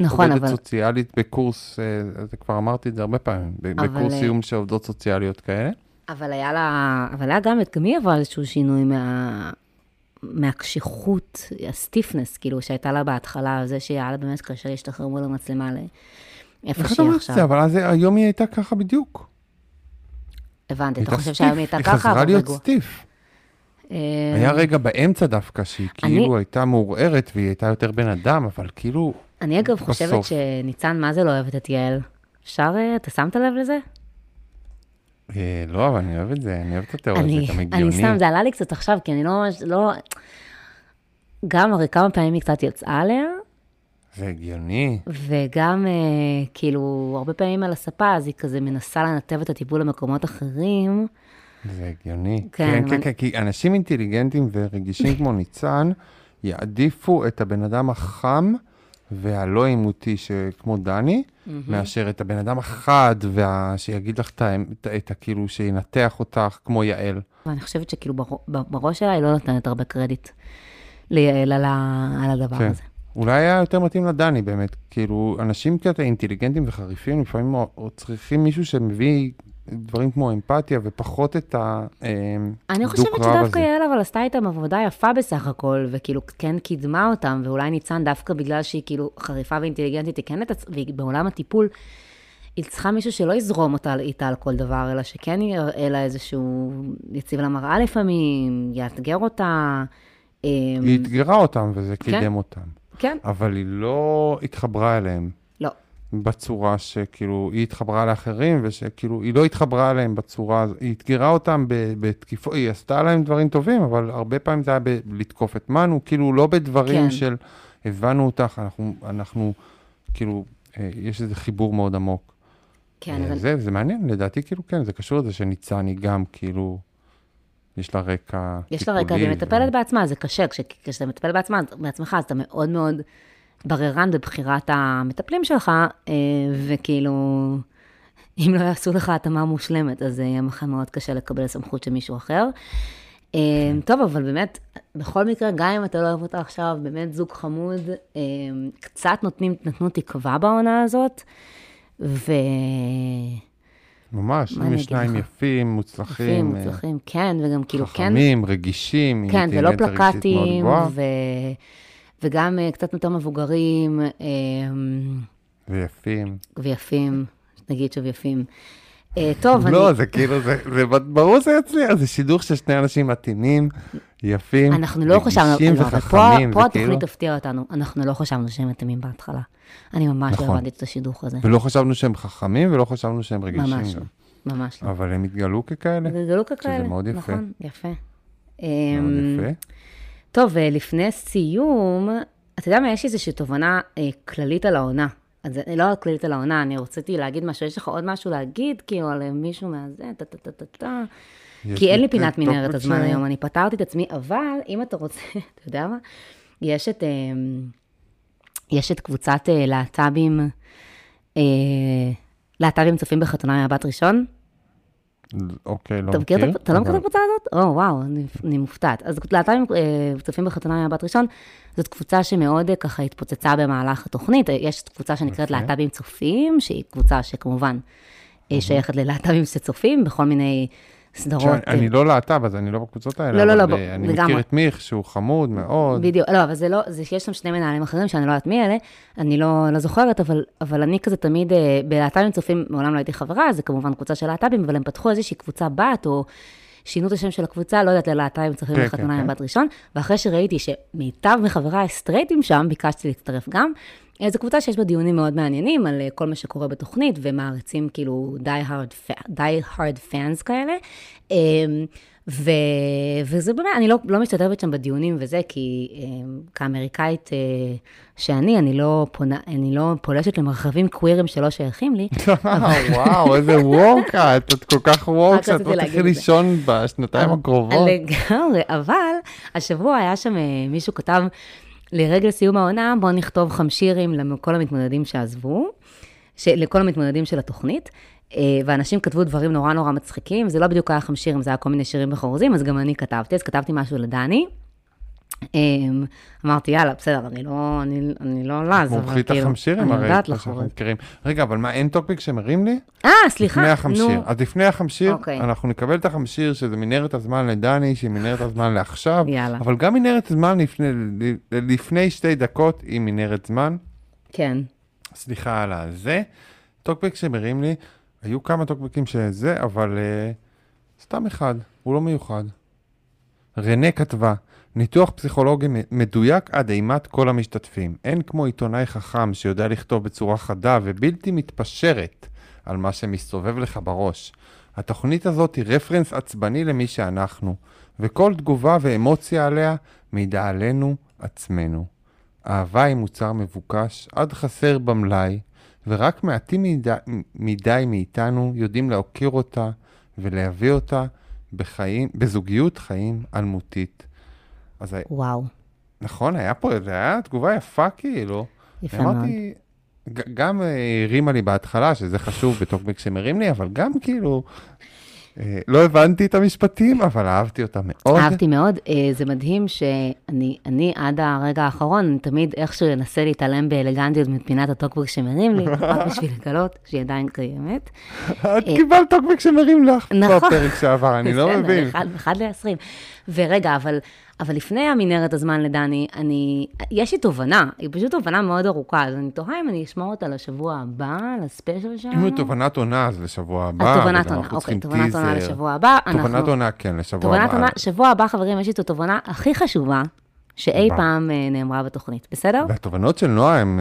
נכון, עובדת אבל... סוציאלית בקורס, אה, כבר אמרתי את זה הרבה פעמים, אבל, בקורס אה, סיום של עובדות סוציאליות כאלה. אבל היה לה, אבל היה גם, גם היא עברה איזשהו שינוי מה, מהקשיחות, הסטיפנס, כאילו, שהייתה לה בהתחלה, זה שהיה לה באמת קשה להשתחרר מול המצלמה לאיפה שהיא עכשיו. זה? אבל אז היום היא הייתה ככה בדיוק. הבנתי, היא אתה חושב שהיום היא הייתה היא ככה, חזרה אבל להיות. סטיף. אה, היה רגע באמצע דווקא, שהיא אני- כאילו הייתה מעורערת והיא הייתה יותר בן אדם, אבל כאילו, אני אגב חושבת בסוף. שניצן, מה זה לא אוהבת את יעל? אפשר, אה, אתה שמת לב לזה? אה, לא, אבל אני אוהב את זה, אני אוהב את התיאוריה, אני, זה גם אני הגיוני. סתם, זה עלה לי קצת עכשיו, כי אני לא ממש, לא... גם הרי כמה פעמים היא קצת יצאה עליה, זה הגיוני. וגם אה, כאילו, הרבה פעמים על הספה, אז היא כזה מנסה לנתב את הטיפול למקומות אחרים. זה הגיוני. כן, כן, כן, כן, כי אנשים אינטליגנטים ורגישים כמו ניצן, יעדיפו את הבן אדם החם והלא עימותי כמו דני, מאשר את הבן אדם החד, וה... שיגיד לך את ה... כאילו, שינתח אותך כמו יעל. ואני חושבת שכאילו בראש שלה היא לא נותנת הרבה קרדיט ליעל על, ה, על הדבר כן. הזה. אולי היה יותר מתאים לדני באמת, כאילו, אנשים כזה אינטליגנטים וחריפים, לפעמים צריכים מישהו שמביא דברים כמו אמפתיה ופחות את ה... אה, אני חושבת שדווקא הזה. יעל אבל עשתה איתם עבודה יפה בסך הכל, וכאילו כן קידמה אותם, ואולי ניצן דווקא בגלל שהיא כאילו חריפה ואינטליגנטית, היא כן, את והיא בעולם הטיפול, היא צריכה מישהו שלא יזרום אותה איתה על כל דבר, אלא שכן יראה לה איזשהו, יציב לה מראה לפעמים, יאתגר אותה. אמ, היא אתגרה אותם וזה כן. קידם אותם. כן, אבל היא לא התחברה אליהם. בצורה שכאילו, היא התחברה לאחרים, ושכאילו, היא לא התחברה אליהם בצורה, היא אתגרה אותם בתקיפות, היא עשתה להם דברים טובים, אבל הרבה פעמים זה היה בלתקוף את מנו, כאילו, לא בדברים כן. של הבנו אותך, אנחנו, אנחנו, כאילו, אה, יש איזה חיבור מאוד עמוק. כן, אה, אבל... זה, זה מעניין, לדעתי, כאילו, כן, זה קשור לזה שניצן היא גם, כאילו, יש לה רקע טיפולי. יש לה רקע, והיא ו- מטפלת בעצמה, זה קשה. כש- כשאתה מטפל בעצמה, בעצמך, אז אתה מאוד מאוד בררן בבחירת המטפלים שלך, אה, וכאילו, אם לא יעשו לך התאמה מושלמת, אז זה יהיה לך מאוד קשה לקבל סמכות של מישהו אחר. אה, טוב, אבל באמת, בכל מקרה, גם אם אתה לא אוהב אותה עכשיו, באמת זוג חמוד, אה, קצת נותנים, נתנו תקווה בעונה הזאת, ו... ממש, אם יש שניים? יפים, מוצלחים, יפים, אה, מוצלחים, כן, וגם כאילו, כן, חכמים, רגישים, כן, ולא פלקטים, ו... וגם אה, קצת יותר מבוגרים, אה, ויפים. ויפים, נגיד שוב יפים. אה, טוב, לא, אני... זה כאילו, זה, זה ברור שזה יצליח, זה שידוך של שני אנשים מתאימים, יפים, אנחנו לא חשבנו, לא, אבל פה, וחכמים, פה וכאילו, התוכנית תפתיע אותנו, אנחנו לא חשבנו שהם מתאימים בהתחלה. אני ממש לא נכון. הבנתי את השידוך הזה. ולא חשבנו שהם חכמים ולא חשבנו שהם רגישים ממש לא. ממש לא. אבל הם התגלו ככאלה, גלגלו ככאלה. מאוד יפה. נכון, יפה. מאוד אמ, יפה. טוב, אה, לפני סיום, אתה יודע מה, יש איזושהי תובנה אה, כללית על העונה. אז זה לא כללית על העונה, אני רציתי להגיד משהו, יש לך עוד משהו להגיד, כאילו, על מישהו מהזה, טה טה טה טה טה. יש כי אין לי פינת מנהרת הזמן היום, אני פתרתי את עצמי, אבל אם אתה רוצה, אתה יודע מה? יש את, אה, יש את קבוצת אה, להט"בים, אה, להט"בים צופים בחתונה מהבת ראשון. אוקיי, לא אתה מכיר אתה לא מכיר את הקבוצה הזאת? או, וואו, אני, אני מופתעת. אז להט"בים אה, צופים בחתונה מהבת ראשון, זאת קבוצה שמאוד אה, ככה התפוצצה במהלך התוכנית. אה, יש קבוצה שנקראת. להט"בים צופים, שהיא קבוצה שכמובן שייכת ללהט"בים שצופים בכל מיני סדרות. שאני- אני לא להט"ב, אז אני לא בקבוצות האלה. לא, לא, לא, אה, בוא, אני לגמרי. מכיר את מיך, שהוא חמוד מאוד. בדיוק, לא, אבל זה לא, זה שיש שם שני מנהלים אחרים שאני לא יודעת מי אלה, אני לא, לא זוכרת, אבל, אבל אני כזה תמיד, אה, בלהט"בים צופים, מעולם לא הייתי חברה, זה כמובן קבוצה של להט"בים, אבל הם פתחו איזושהי קבוצה בת, או שינו את השם של הקבוצה, לא יודעת, ללהט"בים צופים כן, בחתונה כן, עם כן. בת ראשון, ואחרי שראיתי שמיטב מחבריי הסטרייטים שם, ביקשתי להצטרף גם. אה, זו קבוצה שיש בה דיונים מאוד מעניינים על אה, כל מה שקורה בתוכנית, ומעריצים כאילו die hard, fa- die hard fans כאלה. אה, ו, וזה באמת, אני לא, לא משתתפת שם בדיונים וזה, כי אה, כאמריקאית אה, שאני, אני לא, פונה, אני לא פולשת למרחבים קווירים שלא שייכים לי. וואו, איזה וורקאט, את כל כך וורק, רציתי לא תלכי את. לישון בשנתיים הקרובות. לגמרי, אבל השבוע היה שם, מישהו כתב, לרגל סיום העונה, בואו נכתוב חמשירים לכל המתמודדים שעזבו, ש- לכל המתמודדים של התוכנית. אה, ואנשים כתבו דברים נורא נורא מצחיקים, זה לא בדיוק היה חמשירים, זה היה כל מיני שירים בחרוזים, אז גם אני כתבתי, אז כתבתי משהו לדני. אה, אמרתי, יאללה, בסדר, אני לא, אני, אני לא לה, אבל כאילו, החמשירים אני יודעת. מכירים. רגע, אבל מה, אין טוקבק שמרים לי? אה, סליחה, לפני החמשיר. נו. אז לפני החמשיר, אוקיי. אנחנו נקבל את החמשיר, שזה מנהרת הזמן לדני, שהיא מנהרת הזמן לעכשיו, יאללה. אבל גם מנהרת הזמן לפני- לפני שתי דקות היא מנהרת זמן. כן. סליחה על הזה. טוקבק שמרים לי, היו כמה טוקבקים שזה, אבל uh, סתם אחד, הוא לא מיוחד. רנה כתבה, ניתוח פסיכולוגי מדויק עד אימת כל המשתתפים. אין כמו עיתונאי חכם שיודע לכתוב בצורה חדה ובלתי מתפשרת על מה שמסתובב לך בראש. התוכנית הזאת היא רפרנס עצבני למי שאנחנו, וכל תגובה ואמוציה עליה מעידה עלינו עצמנו. אהבה היא מוצר מבוקש, עד חסר במלאי, ורק מעטים מדי, מדי מאיתנו יודעים להוקיר אותה ולהביא אותה בחיים, בזוגיות חיים אלמותית. אז וואו, נכון, היה פה, זה היה תגובה יפה כאילו. יפה מאוד. אמרתי, גם אה, הרימה לי בהתחלה, שזה חשוב בטוקבק שמרים לי, אבל גם כאילו, אה, לא הבנתי את המשפטים, אבל אהבתי אותם מאוד. אהבתי מאוד, אה, זה מדהים שאני אני עד הרגע האחרון, אני תמיד איכשהו אנסה להתעלם באלגנטיות מפינת הטוקבוק שמרים לי, רק בשביל לגלות שהיא עדיין קיימת. את קיבלת טוקבק שמרים לך נכון. בפרק שעבר, אני לא מבין. אחד, אחד לעשרים. ורגע, אבל, אבל לפני המנהרת הזמן לדני, אני, יש לי תובנה, היא פשוט תובנה מאוד ארוכה, אז אני תוהה אם אני אשמור אותה לשבוע הבא, לספיישל שלנו. אם הוא תובנת עונה, אז לשבוע הבא. אז תובנת עונה, אוקיי, תובנת עונה. לשבוע הבא. תובנת אנחנו- עונה, כן, לשבוע תובנת הבא. עונה, שבוע הבא, חברים, יש לי את התובנה הכי חשובה שאי וואו. פעם אה, נאמרה בתוכנית, בסדר? והתובנות של נועה הן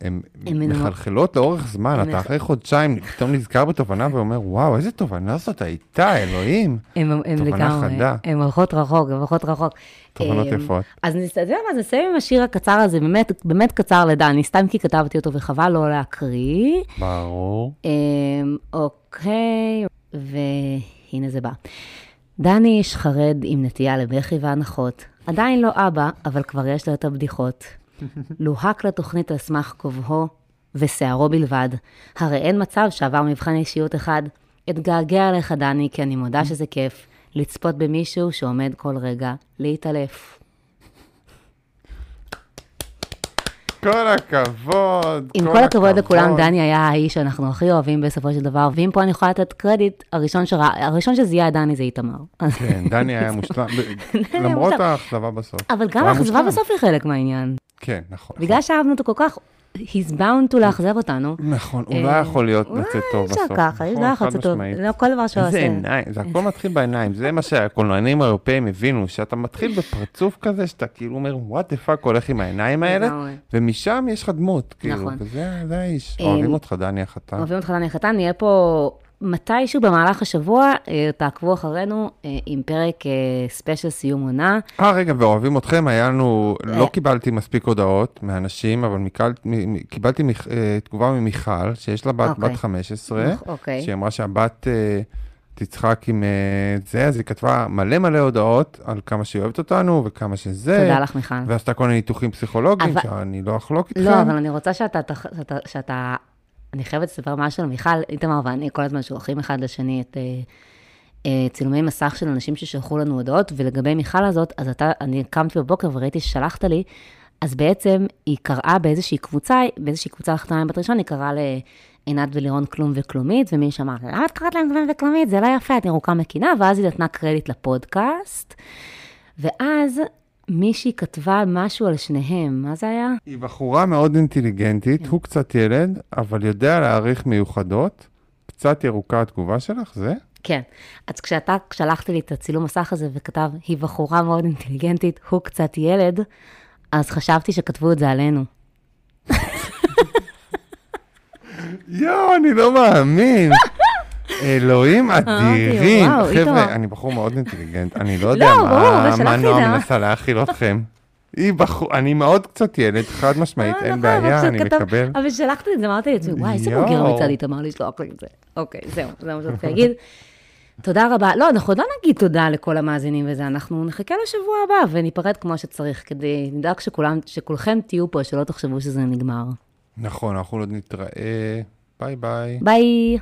הן מנוע- מחלחלות לאורך זמן, הן אתה אחרי חודשיים פתאום נזכר בתובנה ואומר, וואו, איזה תובנה זאת הייתה, אלוהים. הם, הם תובנה לגמרי, חדה. הם הולכות רחוק, הם הולכות רחוק. תובנות אמ, יפות. אז אתה יודע מה, נסיים עם השיר הקצר הזה, באמת, באמת קצר לדני, סתם כי כתבתי אותו וחבל לא להקריא. ברור. אמ, אוקיי, והנה זה בא. דני איש חרד עם נטייה לבכי והנחות. עדיין לא אבא, אבל כבר יש לו את הבדיחות. לוהק לתוכנית על סמך כובהו ושערו בלבד. הרי אין מצב שעבר מבחן אישיות אחד. אתגעגע עליך, דני, כי אני מודה שזה כיף. לצפות במישהו שעומד כל רגע להתעלף. כל הכבוד. עם כל הכבוד לכולם, דני היה האיש שאנחנו הכי אוהבים בסופו של דבר, ואם פה אני יכולה לתת קרדיט, הראשון שראה, הראשון שזיהה דני זה איתמר. כן, דני היה מושלם, למרות. האכזבה בסוף. אבל גם האכזבה. בסוף היא חלק מהעניין. כן, נכון. בגלל שאהבנו אותו כל כך, he's bound to לאכזב אותנו. נכון, הוא אה, לא יכול להיות לצאת טוב בסוף. אפשר ככה, יכול חד לצאת טוב. לא כל דבר שהוא עושה. עיניים, זה הכל מתחיל בעיניים, זה מה שהקולנוענים האירופאים הבינו, שאתה מתחיל בפרצוף כזה, שאתה כאילו אומר, what the fuck הולך עם העיניים האלה. ומשם יש לך דמות, כאילו, נכון. וזה זה האיש. אה, אוהבים אותך, דני החתן. אוהבים אותך דני החתן, נהיה פה מתישהו במהלך השבוע, אה, תעקבו אחרינו אה, עם פרק אה, ספיישל סיום עונה. אה, רגע, ואוהבים אתכם, היה לנו, לא. קיבלתי מספיק הודעות מאנשים, אבל מקל- מ- מ- קיבלתי תגובה ממיכל, שיש לה בת אוקיי. בת 15, אוקיי. שהיא אמרה שהבת תצחק עם זה, אז היא כתבה מלא מלא הודעות על כמה שהיא אוהבת אותנו וכמה שזה. תודה לך, מיכל. ועשתה כל מיני ניתוחים פסיכולוגיים, אבל- שאני לא אחלוק איתכם. לא, אבל אני רוצה שאתה, שאתה, שאתה, אני חייבת לספר משהו על מיכל, איתמר ואני כל הזמן שולחים אחד לשני את אה, אה, צילומי מסך של אנשים ששלחו לנו הודעות, ולגבי מיכל הזאת, אז אתה, אני קמתי בבוקר וראיתי ששלחת לי, אז בעצם היא קראה באיזושהי קבוצה, באיזושהי קבוצה לחתונה בת ראשון, היא קראה עינת ולירון כלום וכלומית, ומי שאמר, למה את קראת להם כלום וכלומית? זה לא יפה, את ירוקה מקינה, ואז היא נתנה קרדיט לפודקאסט. ואז מישהי כתבה משהו על שניהם, מה זה היה? היא בחורה מאוד אינטליגנטית, הוא קצת ילד, אבל יודע להעריך מיוחדות. קצת ירוקה התגובה שלך, זה? כן. אז כשאתה שלחתי לי את הצילום מסך הזה וכתב, היא בחורה מאוד אינטליגנטית, הוא קצת ילד, אז חשבתי שכתבו את זה עלינו. יואו, אני לא מאמין. אלוהים אדירים. חבר'ה, אני בחור מאוד אינטליגנט, אני לא יודע לא, מה- את נועה זה. מנסה להאכיל אתכם. היא בחור, אני מאוד קצת ילד, חד משמעית, אה, אין נכון, בעיה, אני מקבל. אבל שלחתי את זה, אמרתי לעצמי, וואי, איזה. בוגר מצד איתמר לשלוח לי את זה. אוקיי, זהו, זה מה שרציתי להגיד. תודה רבה. לא, אנחנו עוד לא נגיד תודה לכל המאזינים וזה, אנחנו נחכה לשבוע הבא וניפרד כמו שצריך, כדי נדאג שכולם, שכולכם תהיו פה, שלא תחשבו שזה נגמר. נכון, אנחנו עוד נתראה. ביי ביי. ביי.